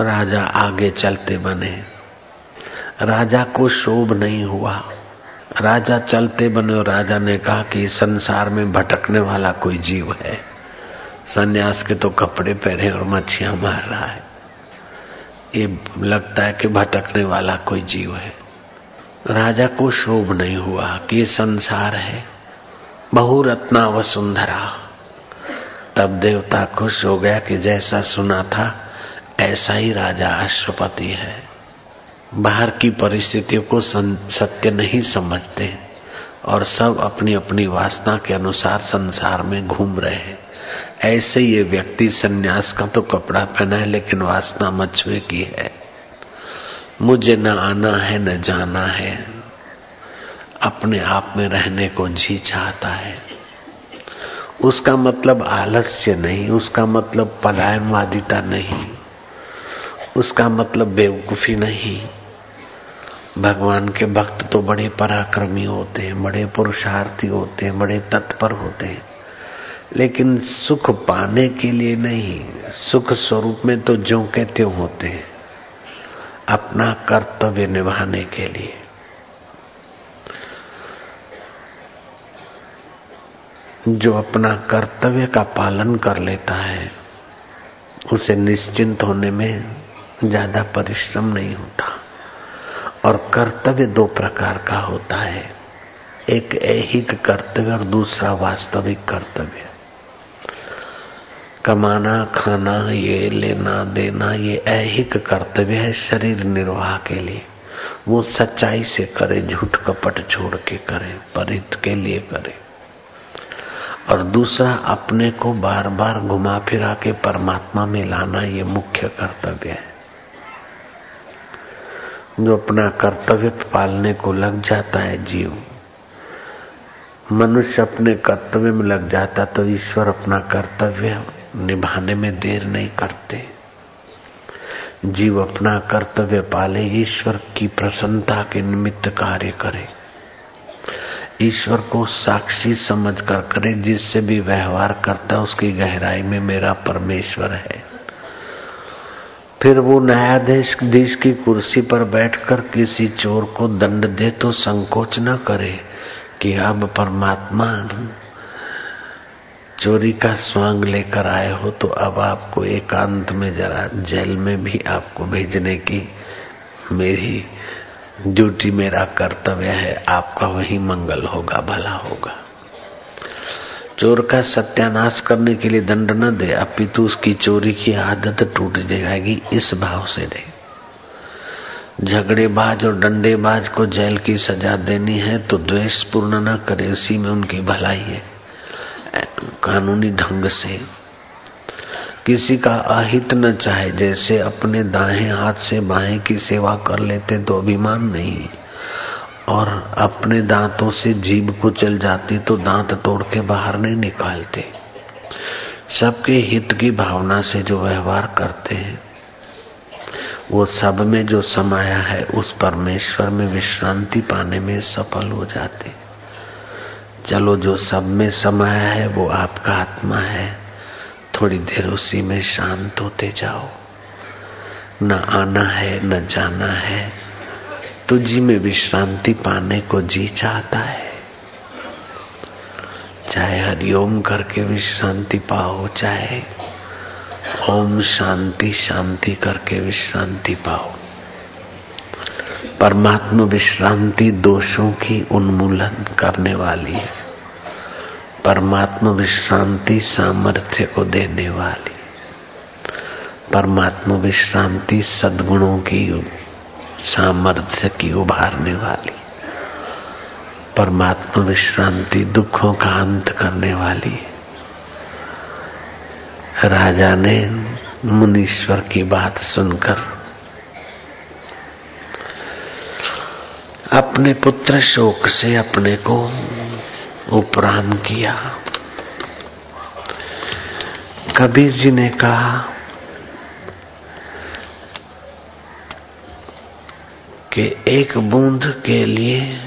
[SPEAKER 1] राजा आगे चलते बने। राजा को शोभ नहीं हुआ। राजा चलते बने और राजा ने कहा कि संसार में भटकने वाला कोई जीव है। सन्यास के तो कपड़े पहने और मच्छियाँ मार रहा है। ये लगता है कि भटकने वाला कोई जीव है। राजा को शोभ नहीं हुआ कि संसार है। बहुरत्ना वसुंधरा तब देवता खुश हो गया कि जैसा सुना था, ऐसा ही राजा अश्वपति है। बाहर की परिस्थितियों को सत्य नहीं समझते और सब अपनी अपनी वासना के अनुसार संसार में घूम रहे हैं। ऐसे ये व्यक्ति सन्यास का तो कपड़ा पहना है, लेकिन वासना मछुए की है। मुझे न आना है, न जाना है। अपने आप में रहने को जी चाहता है। उसका मतलब आलस्य नहीं, उसका मतलब पलायनवादिता नहीं, उसका मतलब बेवकूफ़ी नहीं। भगवान के भक्त तो बड़े पराक्रमी होते हैं, बड़े पुरुषार्थी होते हैं, बड़े तत्पर होते हैं। लेकिन सुख पाने के लिए नहीं। सुख स्वरूप में तो जो कहते होते हैं, अपना कर्तव्य निभाने के लिए। जो अपना कर्तव्य का पालन कर लेता है, उसे निश्चिंत होने में ज़्यादा परिश्रम नहीं होता। और कर्तव्य दो प्रकार का होता है, एक ऐहिक कर्तव्य और दूसरा वास्तविक कर्तव्य। कमाना, खाना, ये लेना, देना, ये ऐहिक कर्तव्य है शरीर निर्वाह के लिए। वो सच्चाई से करे, झूठ कपट छोड़ के करे, परित के लिए करे। और दूसरा, अपने को बार बार घुमा फिरा के परमात्मा में लाना ये मुख्य कर्तव्य है। जो अपना कर्तव्य पालने को लग जाता है जीव, मनुष्य अपने कर्तव्य में लग जाता तो ईश्वर अपना कर्तव्य निभाने में देर नहीं करते। जीव अपना कर्तव्य पाले, ईश्वर की प्रसन्नता के निमित्त कार्य करे। ईश्वर को साक्षी समझ कर करे जिससे भी व्यवहार करता, उसकी गहराई में मेरा परमेश्वर है। फिर वो न्यायाधीश देश की कुर्सी पर बैठकर किसी चोर को दंड दे तो संकोच न करे कि अब परमात्मा चोरी का स्वांग लेकर आए हो तो अब आपको एकांत में जरा जेल में भी आपको भेजने की मेरी ड्यूटी, मेरा कर्तव्य है। आपका वही मंगल होगा, भला होगा। चोर का सत्यानाश करने के लिए दंड न दे, अपितु उसकी चोरी की आदत टूट जाएगी, इस भाव से दे झगड़ेबाज और डंडेबाज को जेल की सजा देनी है तो द्वेष पूर्ण न करे, उसी में उनकी भलाई है। कानूनी ढंग से। किसी का अहित न चाहे, जैसे अपने दाएँ हाथ से बाएँ की सेवा कर लेते तो अभिमान नहीं। और अपने दांतों से जीभ कुचल जाती तो दांत तोड़ के बाहर नहीं निकालते। सबके हित की भावना से जो व्यवहार करते हैं, वो सब में जो समाया है, उस परमेश्वर में विश्रांति पाने में सफल हो जाते। चलो जो सब में समाया है, वो आपका आत्मा है। थोड़ी देर उसी में शांत होते जाओ। न आना है, न जाना है। तुझी में विश्रांति पाने को जी चाहता है। चाहे हरिओम करके विश्रांति पाओ, चाहे ओम शांति शांति करके विश्रांति पाओ। परमात्मा विश्रांति दोषों की उन्मूलन करने वाली है। परमात्मा विश्रांति सामर्थ्य को देने वाली परमात्मा विश्रांति सद्गुणों की सामर्थ्य की उभारने वाली परमात्मा विश्रांति दुखों का अंत करने वाली राजा ने मुनीश्वर की बात सुनकर अपने पुत्र शोक से अपने को उपराम किया। कबीर जी ने कहा, कि एक बूंद के लिए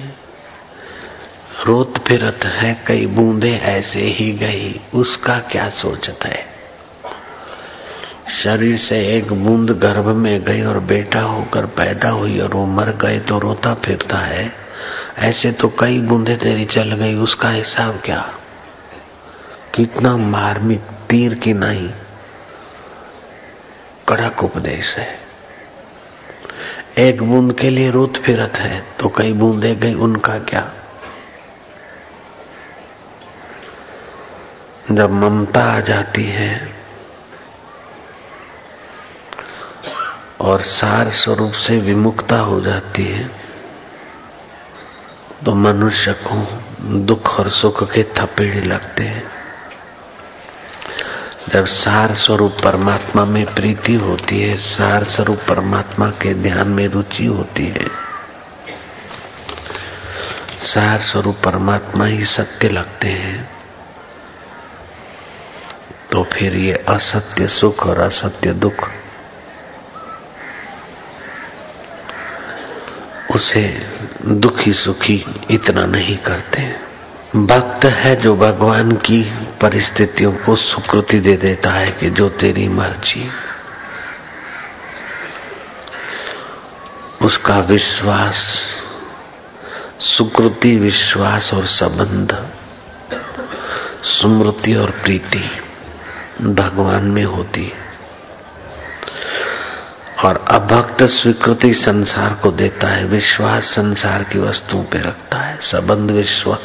[SPEAKER 1] रोत फिरत है, कई बूंदे ऐसे ही गई, उसका क्या सोचत है? शरीर से एक बूंद गर्भ में गई और बेटा होकर पैदा हुई और वो मर गए तो रोता फिरता है। ऐसे तो कई बूंदे तेरी चल गई, उसका हिसाब क्या? कितना मार्मिक तीर की नहीं। कड़क उपदेश है। एक बूंद के लिए रोत फिरत है तो कई बूंदे गई, उनका क्या? जब ममता आ जाती है और सार स्वरूप से विमुक्ता हो जाती है तो मनुष्य को दुख और सुख के थपेड़े लगते हैं। जब सार स्वरूप परमात्मा में प्रीति होती है, सार स्वरूप परमात्मा के ध्यान में रुचि होती है, सार स्वरूप परमात्मा ही सत्य लगते हैं तो फिर ये असत्य सुख और असत्य दुख उसे दुखी सुखी इतना नहीं करते। भक्त है जो भगवान की परिस्थितियों को सुकृति दे देता है कि जो तेरी मर्ज़ी। उसका विश्वास, सुकृति विश्वास और संबंध, स्मृति और प्रीति भगवान में होती है। और अभक्त स्वीकृति संसार को देता है, विश्वास संसार की वस्तुओं पे रखता है, संबंध विश्व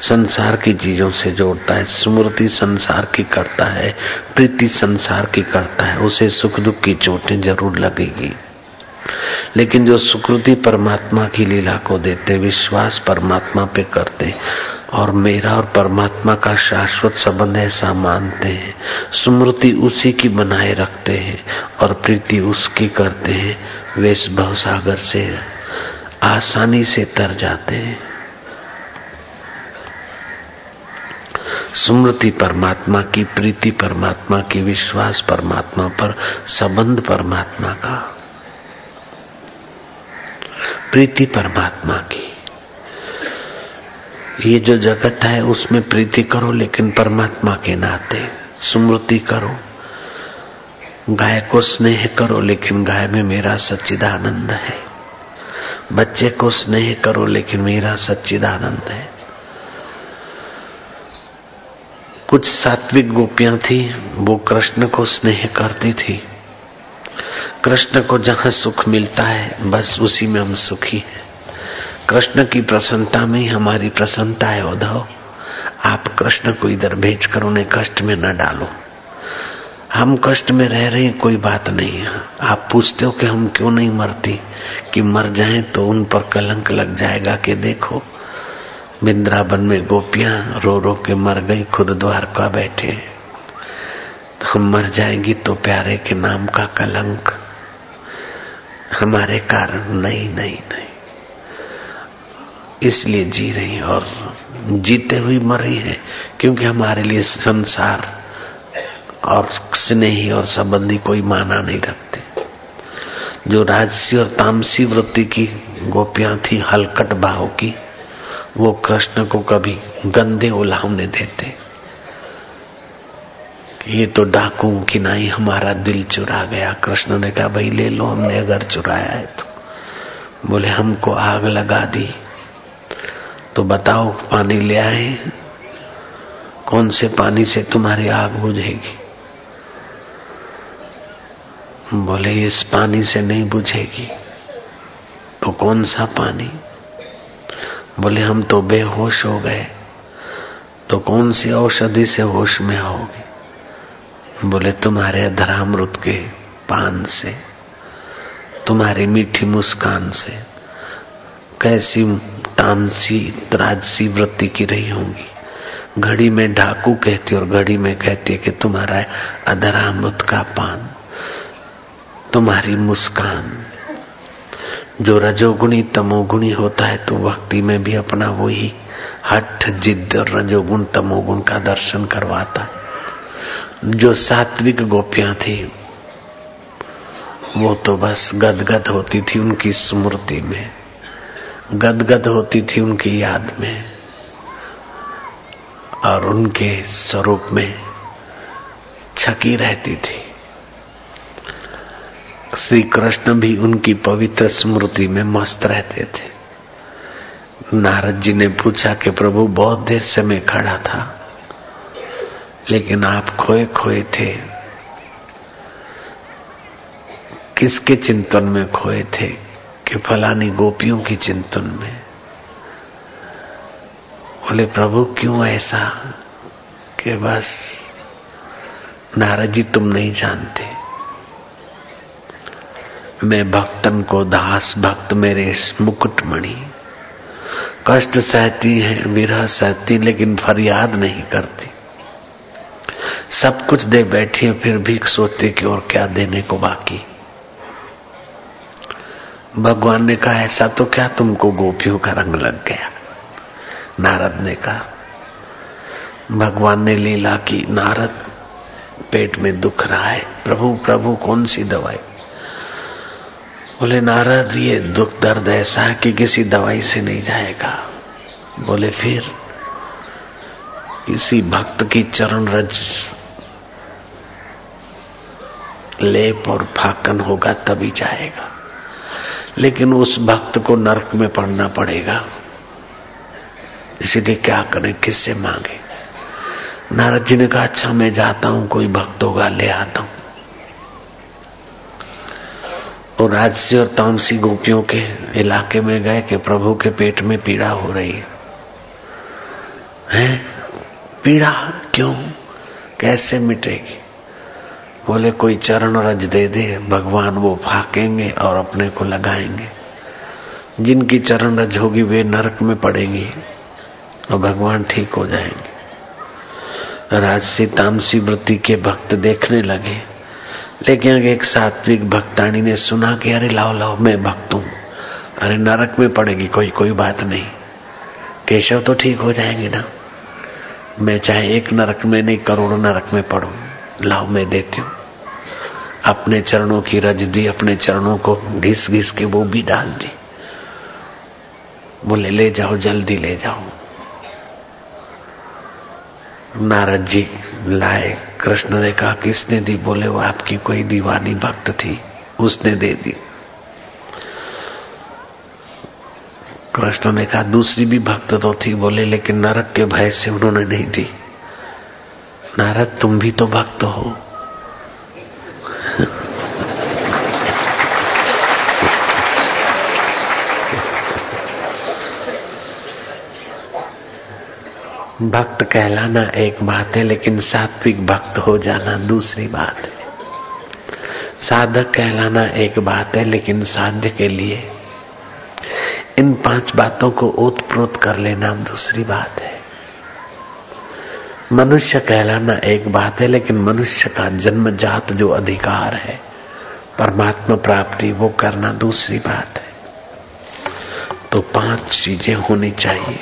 [SPEAKER 1] संसार की चीज़ों से जोड़ता है, स्मृति संसार की करता है, प्रीति संसार की करता है, उसे सुख दुख की चोटें ज़रूर लगेगी। लेकिन जो सुकृति परमात्मा की लीला को देते, विश्वास परमात्मा पे करते और मेरा और परमात्मा का शाश्वत संबंध ऐसा मानते हैं, स्मृति उसी की बनाए रखते हैं और प्रीति उसकी करते हैं वे इस भव सागर से आसानी से तर जाते हैं। स्मृति परमात्मा की, प्रीति परमात्मा की, विश्वास परमात्मा पर, संबंध परमात्मा का। प्रीति परमात्मा की। ये जो जगत है, उसमें प्रीति करो, लेकिन परमात्मा के नाते स्मृति करो। गाय को स्नेह करो, लेकिन गाय में मेरा सच्चिदानंद है। बच्चे को स्नेह करो, लेकिन मेरा सच्चिदानंद है। कुछ सात्विक गोपियाँ थी, वो कृष्ण को स्नेह करती थी। कृष्ण को जहाँ सुख मिलता है, बस उसी में हम सुखी हैं। कृष्ण की प्रसन्नता में ही हमारी प्रसन्नता है, उद्धव। आप कृष्ण को इधर भेज कर उन्हें कष्ट में न डालो। हम कष्ट में रह रहे हैं, कोई बात नहीं है। आप पूछते हो कि हम क्यों नहीं मरती? कि मर जाएँ तो उन पर कलंक लग जाएगा कि देखो वृंदावन में गोपियाँ रो रो के मर गई, खुद द्वार का बैठे तो हम मर जाएँगी तो प्यारे के नाम का कलंक हमारे कारण नहीं नहीं नहीं। इसलिए जी रही और जीते हुई मर रही है, क्योंकि हमारे लिए संसार और स्नेही और संबंधी कोई माना नहीं रखते। जो राजसी और तामसी वृत्ति की गोपियाँ थी, हलकट भाव की, वो कृष्ण को कभी गंदे उलावने देते। ये तो डाकू की नहीं हमारा दिल चुरा गया। कृष्ण ने कहा, भाई ले लो, हमने अगर चुराया है तो। बोले, हमको आग लगा दी। तो बताओ, पानी ले आए कौन से पानी से तुम्हारी आग बुझेगी? बोले, इस पानी से नहीं बुझेगी। तो कौन सा पानी? बोले, हम तो बेहोश हो गए। तो कौन सी औषधि से होश में आओगे? बोले, तुम्हारे अधरामृत के पान से, तुम्हारी मीठी मुस्कान से, कैसी तामसी राजसी वृत्ति की रही होंगी। घड़ी में ढाकू कहती और घड़ी में कहती है कि तुम्हारा अधरामृत का पान, तुम्हारी मुस्कान, जो रजोगुणी तमोगुणी होता है तो भक्ति में भी अपना वही हठ जिद और रजोगुण तमोगुण का दर्शन करवाता है। जो सात्विक गोपियाँ थी, वो तो बस गदगद होती थी उनकी स्मृति में, गदगद होती थी उनकी याद में, और उनके स्वरूप में छकी रहती थी। श्री कृष्ण भी उनकी पवित्र स्मृति में मस्त रहते थे। नारद जी ने पूछा कि प्रभु, बहुत देर से मैं खड़ा था। लेकिन आप खोए खोए थे। किसके चिंतन में खोए थे? कि फलानी गोपियों की चिंतन में। बोले, प्रभु, क्यों ऐसा? कि बस नारद जी तुम नहीं जानते। मैं भक्तन को दास भक्त मेरे मुकुटमणि। कष्ट सहती है, विरह सहती, लेकिन फरियाद नहीं करती। सब कुछ दे बैठी है, फिर भी सोचते कि और क्या देने को बाकी। भगवान ने कहा, ऐसा तो क्या तुमको गोपियों का रंग लग गया? नारद ने कहा। भगवान ने लीला की, नारद पेट में दुख रहा है, प्रभु प्रभु, कौन सी दवाई? बोले, नारद, ये दुख दर्द ऐसा है कि किसी दवाई से नहीं जाएगा। बोले, फिर? किसी भक्त की चरण रज। लेप और फाकन होगा तभी जाएगा। लेकिन उस भक्त को नरक में पड़ना पड़ेगा। इसीलिए क्या करें, किससे मांगे? नारद जी ने कहा अच्छा मैं जाता हूँ, कोई भक्त होगा, ले आता हूँ। और राजसी और तामसी गोपियों के इलाके में गए कि प्रभु के पेट में पीड़ा हो रही है। हैं? पीड़ा क्यों? कैसे मिटेगी? बोले, कोई चरण रज दे दे, भगवान वो फाकेंगे और अपने को लगाएँगे। जिनकी चरण रज होगी, वे नरक में पड़ेंगी और भगवान ठीक हो जाएँगे। राजसी तामसी वृत्ति के भक्त देखने लगे, लेकिन एक सात्विक भक्तानी ने सुना कि, अरे, लाओ लाओ, मैं भक्त हूँ। अरे, नरक में पड़ेगी, कोई कोई बात नहीं। केशव तो ठीक हो जाएँगे ना? मैं चाहे एक नरक में नहीं, करोड़ों नरक में पढ़ू लाओ मैं देती हूँ। अपने चरणों की रज दी, अपने चरणों को घिस घिस के वो भी डाल दी। बोले, ले जाओ, जल्दी ले जाओ। नारद जी लाए, कृष्ण ने कहा, किसने दी? बोले, वो आपकी कोई दीवानी भक्त थी, उसने दे दी। कृष्ण ने कहा, दूसरी भी भक्त तो थी बोले, लेकिन नरक के भय से उन्होंने नहीं दी। नारद, तुम भी तो भक्त हो। भक्त कहलाना एक बात है, लेकिन सात्विक भक्त हो जाना दूसरी बात है। साधक कहलाना एक बात है, लेकिन साध्य के लिए इन पाँच बातों को ओतप्रोत कर लेना दूसरी बात है। मनुष्य कहलाना एक बात है, लेकिन मनुष्य का जन्मजात जो अधिकार है, परमात्मा प्राप्ति, वो करना दूसरी बात है। तो पाँच चीज़ें होनी चाहिए।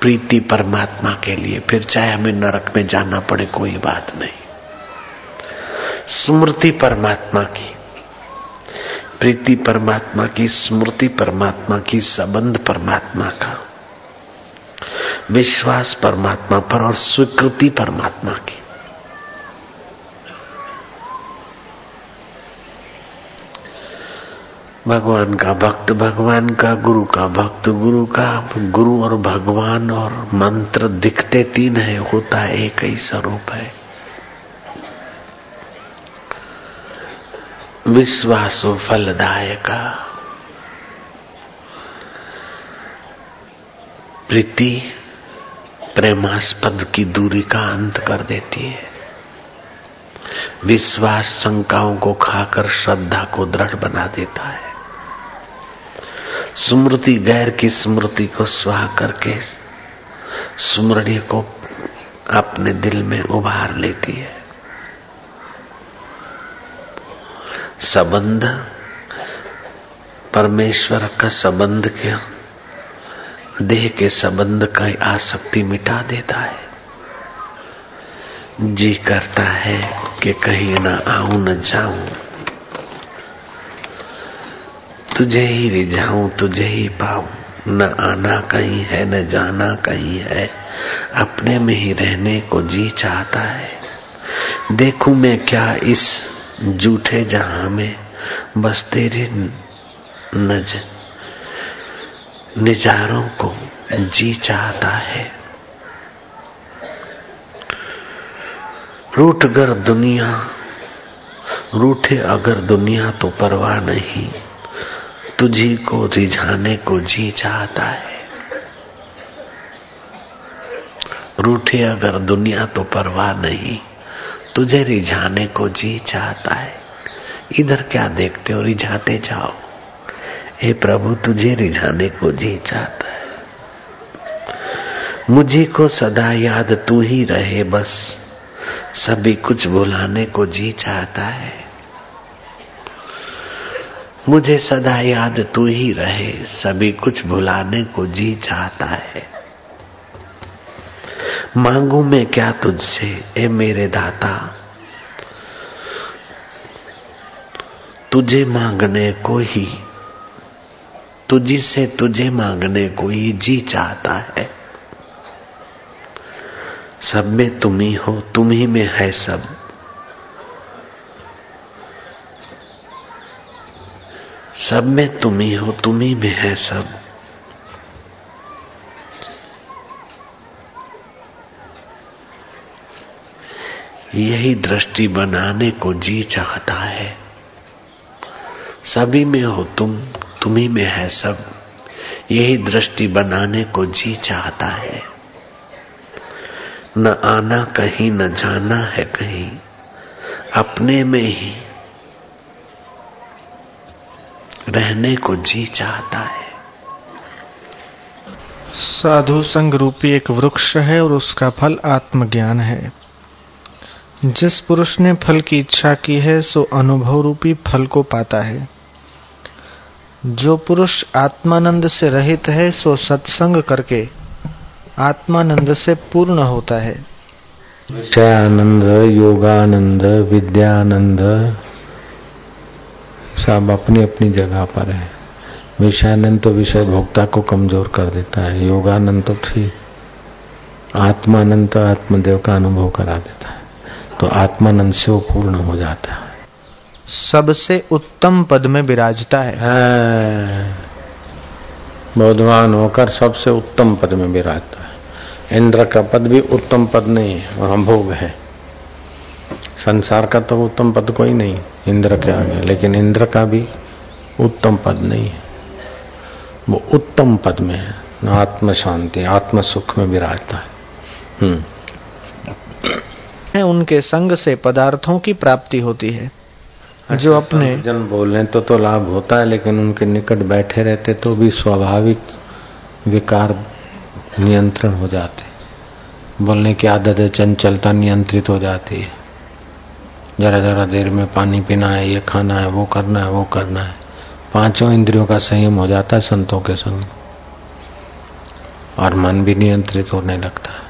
[SPEAKER 1] प्रीति परमात्मा के लिए, फिर चाहे हमें नरक में जाना पड़े, कोई बात नहीं। स्मृति परमात्मा की प्रीति परमात्मा की, स्मृति परमात्मा की, संबंध परमात्मा का, विश्वास परमात्मा पर और स्वीकृति परमात्मा की। भगवान का भक्त, भगवान का गुरु का भक्त, गुरु का गुरु और भगवान और मंत्र दिखते तीन है, होता एक ही स्वरूप है। विश्वासो फलदायका। प्रीति प्रेमास्पद की दूरी का अंत कर देती है। विश्वास शंकाओं को खाकर श्रद्धा को दृढ़ बना देता है। स्मृति गैर की स्मृति को स्वाह करके स्मरणीय को अपने दिल में उभार लेती है। संबंध, परमेश्वर का संबंध क्या, देह के संबंध का आसक्ति मिटा देता है। जी करता है कि कहीं ना आऊँ, न जाऊँ। तुझे ही रिझाऊं, तुझे ही पाऊँ। न आना कहीं है, न जाना कहीं है। अपने में ही रहने को जी चाहता है। देखूँ मैं क्या इस जूठे जहाँ में बस तेरे नज, निजारों को जी चाहता है। रूठ अगर दुनिया, रूठे अगर दुनिया तो परवाह नहीं, तुझी को रिझाने को जी चाहता है।
[SPEAKER 3] रूठे अगर दुनिया तो परवाह नहीं तुझे रिझाने को जी चाहता है। इधर क्या देखते हो? रिझाते जाओ। हे प्रभु, तुझे रिझाने को जी चाहता है। मुझे को सदा याद तू ही रहे, बस सभी कुछ भुलाने को जी चाहता है। मुझे सदा याद तू ही रहे, सभी कुछ भुलाने को जी चाहता है। मांगू मैं क्या तुझसे, ए मेरे दाता? तुझे मांगने को ही तुझी से तुझे मांगने को ही जी चाहता है। सब में तुम ही हो, तुम ही में है सब। सब में तुम ही हो, तुम ही में है सब। यही दृष्टि बनाने को जी चाहता है। सभी में हो तुम तुम्ही में है सब। यही दृष्टि बनाने को जी चाहता है। न आना कहीं, न जाना है कहीं, अपने में ही रहने को जी चाहता है।
[SPEAKER 2] साधु संग रूपी एक वृक्ष है और उसका फल आत्मज्ञान है। जिस पुरुष ने फल की इच्छा की है, सो अनुभव रूपी फल को पाता है। जो पुरुष आत्मानंद से रहित है, सो सत्संग करके आत्मानंद से पूर्ण होता है।
[SPEAKER 1] विषयानंद योगानंद, विद्यानंद, सब अपनी अपनी जगह पर है। विषयानंद तो विषय भोक्ता को कमज़ोर कर देता है, योगानंद तो ठीक। आत्मानंद तो आत्मदेव का अनुभव करा देता है। तो आत्मानंद से वो पूर्ण हो जाता है।
[SPEAKER 2] सबसे उत्तम पद में विराजता है।
[SPEAKER 1] बौद्धवान होकर सबसे उत्तम पद में विराजता है। इंद्र का पद भी उत्तम पद नहीं है वहाँ भोग है। संसार का तो उत्तम पद कोई नहीं इंद्र के आगे लेकिन इंद्र का भी उत्तम पद नहीं है। वो उत्तम पद में है आत्म शांति आत्म सुख में विराजता है।
[SPEAKER 2] हम्म। उनके संग से पदार्थों की प्राप्ति होती है। जो अपने
[SPEAKER 1] जन बोले तो तो लाभ होता है लेकिन उनके निकट बैठे रहते तो भी स्वाभाविक विकार नियंत्रण हो जाते। बोलने की आदत है चंचलता नियंत्रित हो जाती है। जरा जरा देर में पानी पीना है ये खाना है वो करना है वो करना है। पाँचों इंद्रियों का संयम हो जाता है संतों के संग। और मन भी नियंत्रित होने लगता है।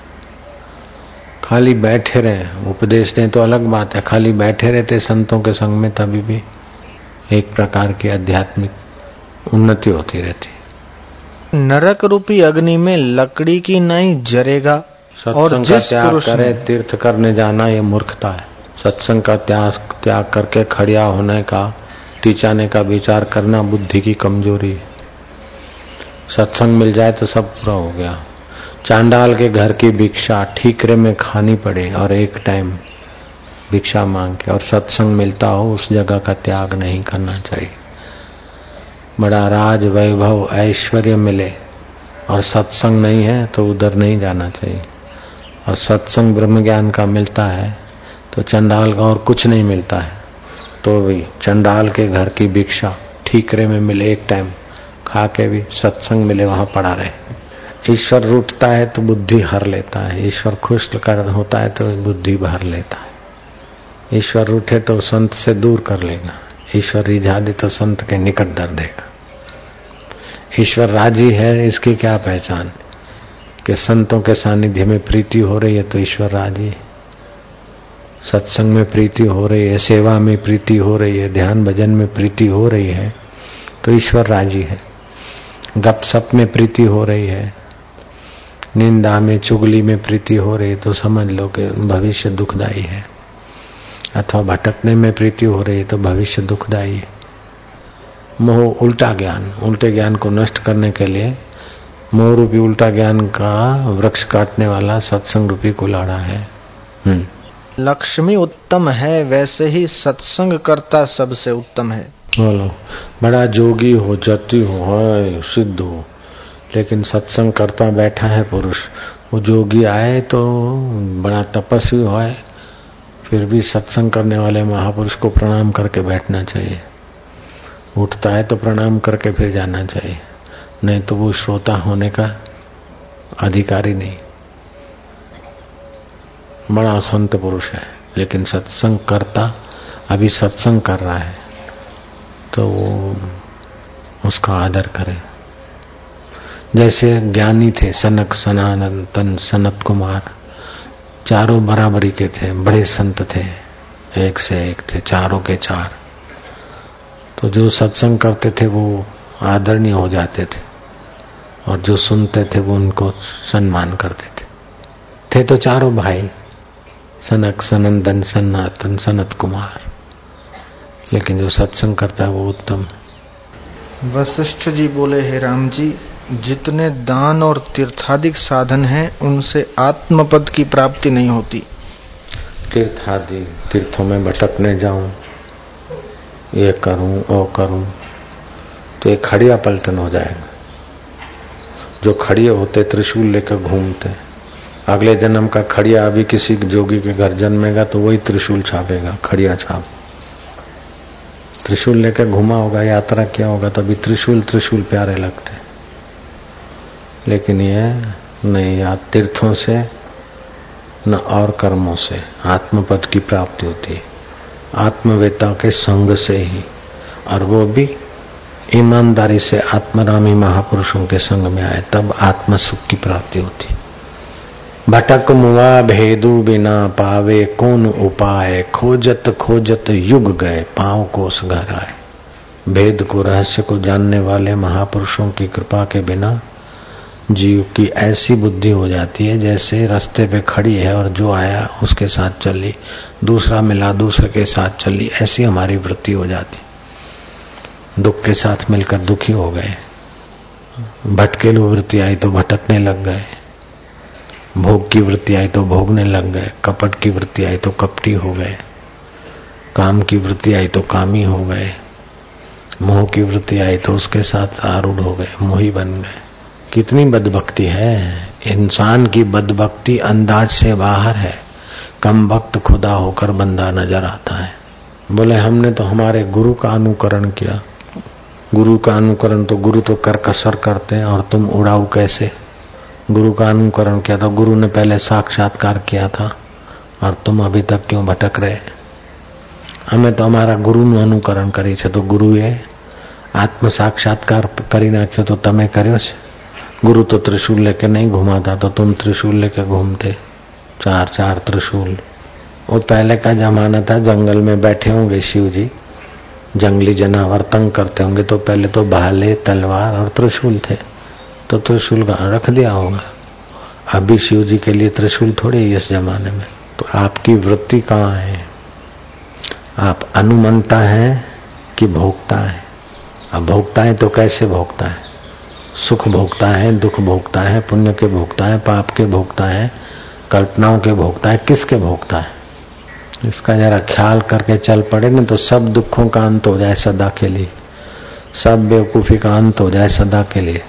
[SPEAKER 1] खाली बैठे रहे। उपदेश दें तो अलग बात है। खाली बैठे रहते संतों के संग में तभी भी एक प्रकार की आध्यात्मिक उन्नति होती रहती
[SPEAKER 2] नरक रूपी अग्नि में लकड़ी की नहीं जरेगा
[SPEAKER 1] और जिस त्याग करे तीर्थ करने जाना ये मूर्खता है। सत्संग का त्याग त्याग करके खड़िया होने का टीचाने का विचार करना बुद्धि की कमज़ोरी है। सत्संग मिल जाए तो सब पूरा हो गया। चांडाल के घर की भिक्षा ठीकरे में खानी पड़े और एक टाइम भिक्षा मांग के और सत्संग मिलता हो, उस जगह का त्याग नहीं करना चाहिए। बड़ा राज वैभव ऐश्वर्य मिले और सत्संग नहीं है तो उधर नहीं जाना चाहिए। और सत्संग ब्रह्म ज्ञान का मिलता है तो चंडाल का और कुछ नहीं मिलता है। तो भी चंडाल के घर की भिक्षा ठीकरे में मिले एक टाइम, खा के भी सत्संग मिले, वहाँ पड़ा रहे। ईश्वर रूठता है तो बुद्धि हर लेता है। ईश्वर खुश कर होता है तो बुद्धि भर लेता है। ईश्वर रूठे तो संत से दूर कर लेगा ईश्वर रिझा दे तो संत के निकट दर देगा ईश्वर राज़ी है, इसकी क्या पहचान? कि संतों के सानिध्य में प्रीति हो रही है तो ईश्वर राज़ी है। सत्संग में प्रीति हो रही है, सेवा में प्रीति हो रही है, ध्यान भजन में प्रीति हो रही है तो ईश्वर राज़ी है। गप सप में प्रीति हो रही है निंदा में चुगली में प्रीति हो रही तो समझ लो कि भविष्य दुखदायी है। अथवा भटकने में प्रीति हो रही तो भविष्य दुखदायी है। मोह उल्टा ज्ञान उल्टे ज्ञान को नष्ट करने के लिए मोह रूपी उल्टा ज्ञान का वृक्ष काटने वाला सत्संग रूपी कुलाड़ा है।
[SPEAKER 2] हम्म। लक्ष्मी उत्तम है वैसे ही सत्संग करता सबसे उत्तम है।
[SPEAKER 1] बोलो बड़ा जोगी हो जति हो सिद्ध हो। लेकिन सत्संग करता बैठा है पुरुष। वो जोगी आए तो बड़ा तपस्वी हो फिर भी सत्संग करने वाले महापुरुष को प्रणाम करके बैठना चाहिए। उठता है तो प्रणाम करके फिर जाना चाहिए। नहीं तो वो श्रोता होने का अधिकारी नहीं। बड़ा संत पुरुष है, लेकिन सत्संग करता, अभी सत्संग कर रहा है तो वो उसका आदर करे। जैसे ज्ञानी थे, सनक सनानंदन सनत कुमार, चारों बराबरी के थे, बड़े संत थे, एक से एक थे, चारों के चार। तो जो सत्संग करते थे, वो आदरणीय हो जाते थे, और जो सुनते थे, वो उनको सम्मान करते थे। थे तो चारों भाई, सनक, सनंदन सनातन सनत कुमार। लेकिन जो सत्संग करता है, वो उत्तम
[SPEAKER 2] वशिष्ठ जी बोले, हे राम जी, जितने दान और तीर्थादिक साधन हैं, उनसे आत्मपद की प्राप्ति नहीं होती।
[SPEAKER 1] तीर्थादि, तीर्थों में भटकने जाऊँ, ये करूँ, वो करूँ तो ये खड़िया पलटन हो जाएगा। जो खड़िए होते, त्रिशूल लेकर घूमते। अगले जन्म का खड़िया अभी किसी जोगी के घर जन्मेगा तो वही त्रिशूल छापेगा, खड़िया छाप। त्रिशूल लेकर घुमा होगा, यात्रा किया होगा तो अभी त्रिशूल त्रिशूल प्यारे लगते। लेकिन ये नहीं या तीर्थों से, न और कर्मों से आत्मपद की प्राप्ति होती है। आत्मवेता के संग से ही। और वो भी ईमानदारी से आत्मरामी महापुरुषों के संग में आए, तब आत्म सुख की प्राप्ति होती। भटक मुआ भेदु बिना पावे, कौन उपाय? खोजत खोजत युग गए, पाँव कोस घर आए। भेद को रहस्य को जानने वाले महापुरुषों की कृपा के बिना जीव की ऐसी बुद्धि हो जाती है, जैसे रास्ते पे खड़ी है और जो आया उसके साथ चली, दूसरा मिला दूसरे के साथ चली, ऐसी हमारी वृत्ति हो जाती। दुख के साथ मिलकर दुखी हो गए। भटकेलू वृत्ति आई तो भटकने लग गए। भोग की वृत्ति आई तो भोगने लग गए, कपट की वृत्ति आई तो कपटी हो गए, काम की वृत्ति आई तो कामी हो गए, मोह की वृत्ति आई तो उसके साथ आरूढ़ हो गए, मोही बन गए। कितनी बदभक्ति है। इंसान की बदभक्ति अंदाज से बाहर है। कम वक्त खुदा होकर बंदा नज़र आता है। बोले, हमने तो हमारे गुरु का अनुकरण किया। गुरु का अनुकरण तो गुरु तो कर कसर करते हैं, और तुम उड़ाऊ कैसे? गुरु का अनुकरण किया था गुरु ने पहले साक्षात्कार किया था और तुम अभी तक क्यों भटक रहे हमें तो हमारा गुरु નું અનુકરણ કરી છે તો ગુરુએ આત્મ સાક્ષાત્કાર કરી નાખ્યો તો તમે કર્યો છે गुरु तो त्रिशूल लेके नहीं घुमाता तो तुम त्रिशूल लेके घूमते चार चार त्रिशूल वो पहले का जमाना था जंगल में बैठे होंगे शिव जी जंगली जनावर तंग करते होंगे तो पहले तो भाले तलवार और त्रिशूल थे तो त्रिशूल रख दिया होगा। अभी शिव जी के लिए त्रिशूल थोड़े इस जमाने में। तो आपकी वृत्ति कहाँ है? आप अनुमंता है कि भोगता है? अब भोगता है तो कैसे भोगता है? सुख भोगता है, दुख भोगता है, पुण्य के भोगता है, पाप के भोगता है, कल्पनाओं के भोगता है, किसके भोगता है? इसका जरा ख्याल करके चल पड़े ना तो सब दुखों का अंत हो जाए सदा के लिए। सब बेवकूफ़ी का अंत हो जाए सदा के लिए।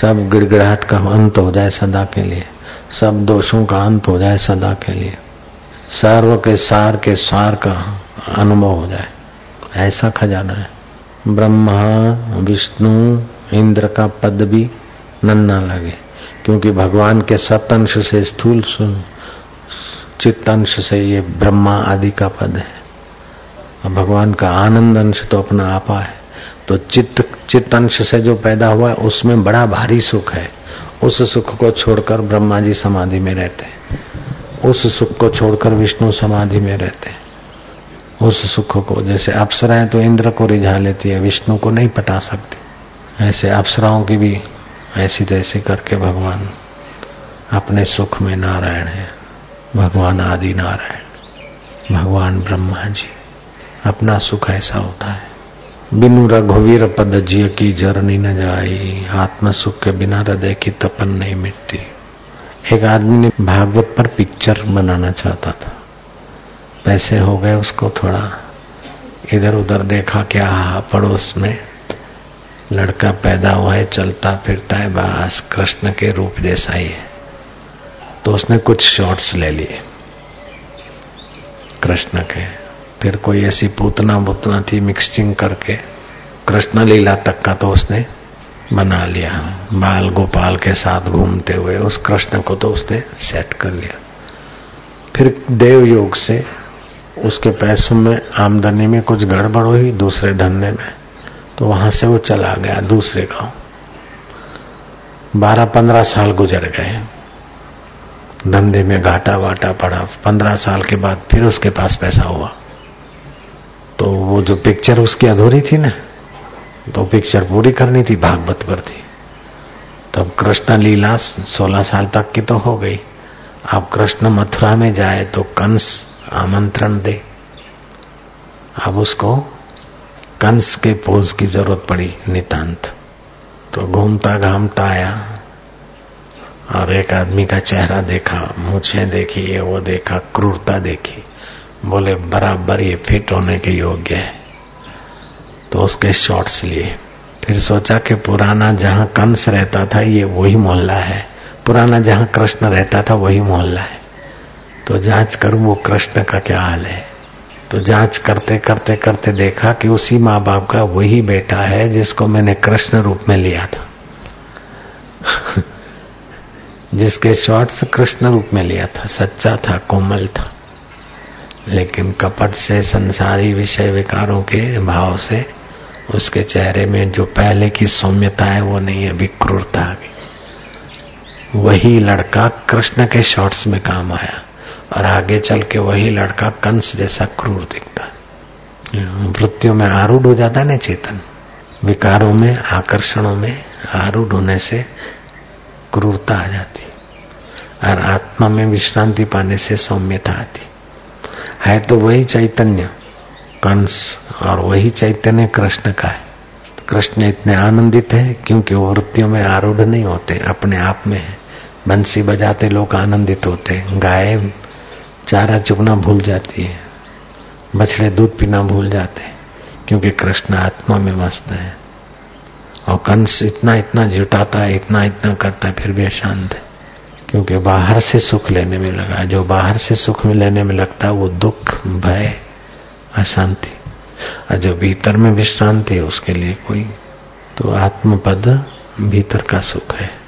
[SPEAKER 1] सब गिड़गिड़ाहट का अंत हो जाए सदा के लिए। सब दोषों का अंत हो जाए सदा के लिए। सर्व के सार के सार का अनुभव हो जाए। ऐसा खजाना है। ब्रह्मा, विष्णु, इंद्र का पद भी नन्ना लगे, क्योंकि भगवान के सतंश से स्थूल चित्तंश से ये ब्रह्मा आदि का पद है। भगवान का आनंद अंश तो अपना आपा है। तो चित्त, चित्तंश से जो पैदा हुआ है, उसमें बड़ा भारी सुख है। उस सुख को छोड़कर ब्रह्मा जी समाधि में रहते हैं। उस सुख को छोड़कर विष्णु समाधि में रहते हैं। उस सुख को, जैसे अप्सराएँ तो इंद्र को रिझा लेती है, विष्णु को नहीं पटा सकती। ऐसे अप्सराओं की भी ऐसी तैसी करके भगवान अपने सुख में नारायण है। भगवान आदि नारायण, भगवान ब्रह्मा जी, अपना सुख ऐसा होता है। बिनु रघुवीर पद जिय की जरनी न जाई, आत्म सुख के बिना हृदय की तपन नहीं मिटती। एक आदमी ने भागवत पर पिक्चर बनाना चाहता था। पैसे हो गए उसको थोड़ा। इधर उधर देखा क्या पड़ोस में लड़का पैदा हुआ है, चलता फिरता है, बस कृष्ण के रूप जैसा ही है। तो उसने कुछ शॉट्स ले लिए, कृष्ण के। फिर कोई ऐसी पूतना बुतना थी मिक्सिंग करके कृष्ण लीला तक का तो उसने बना लिया। बाल गोपाल के साथ घूमते हुए उस कृष्ण को तो उसने सेट कर लिया। फिर देव योग से उसके पैसों में आमदनी में कुछ गड़बड़ हुई दूसरे धंधे में तो वहाँ से वो चला गया दूसरे गाँव। बारह पंद्रह साल गुजर गए। धंधे में घाटा वाटा पड़ा। पंद्रह साल के बाद फिर उसके पास पैसा हुआ। तो वो जो पिक्चर उसकी अधूरी थी ना तो पिक्चर पूरी करनी थी, भागवत पर थी। तब तो कृष्ण लीला सोलह साल तक की तो हो गई। अब कृष्ण मथुरा में जाए तो कंस आमंत्रण दे। अब उसको कंस के पोज की ज़रूरत पड़ी, नितांत। तो घूमता घामता आया और एक आदमी का चेहरा देखा, मुझे देखी, ये वो देखा, क्रूरता देखी। बोले, बराबर ये फिट होने के योग्य है। तो उसके शॉर्ट्स लिए। फिर सोचा कि पुराना जहाँ कंस रहता था, ये वही मोहल्ला है। पुराना जहाँ कृष्ण रहता था, वही मोहल्ला है। तो जाँच करूँ, वो कृष्ण का क्या हाल है? तो जाँच करते करते करते देखा कि उसी माँ बाप का वही बेटा है, जिसको मैंने कृष्ण रूप में लिया था। जिसके शॉर्ट्स कृष्ण रूप में लिया था, सच्चा था, कोमल था। लेकिन कपट से, संसारी विषय विकारों के भाव से, उसके चेहरे में जो पहले की सौम्यता है, वो नहीं अभी क्रूरता वही लड़का कृष्ण के शॉर्ट्स में काम आया, और आगे चल के वही लड़का कंस जैसा क्रूर दिखता। मृत्यु में आरूढ़ हो जाता है ना चेतन। विकारों में, आकर्षणों में आरूढ़ होने से क्रूरता आ जाती, और आत्मा में विश्रांति पाने से सौम्यता आती। है तो वही चैतन्य, कंस और वही चैतन्य कृष्ण का है। कृष्ण इतने आनंदित है क्योंकि वो वृत्तियों में आरूढ़ नहीं होते, अपने आप में है। बंसी बजाते लोग आनंदित होते गाय, चारा चुगना भूल जाती है, बछड़े दूध पीना भूल जाते क्योंकि कृष्ण आत्मा में मस्त है। और कंस इतना इतना जुटाता है इतना इतना करता है, फिर भी अशांत है। क्योंकि बाहर से सुख लेने में लगा। जो बाहर से सुख में लेने में लगता है, वो दुख, भय, अशांति। और जो भीतर में विश्रांति है, उसके लिए कोई तो आत्मपद भीतर का सुख है।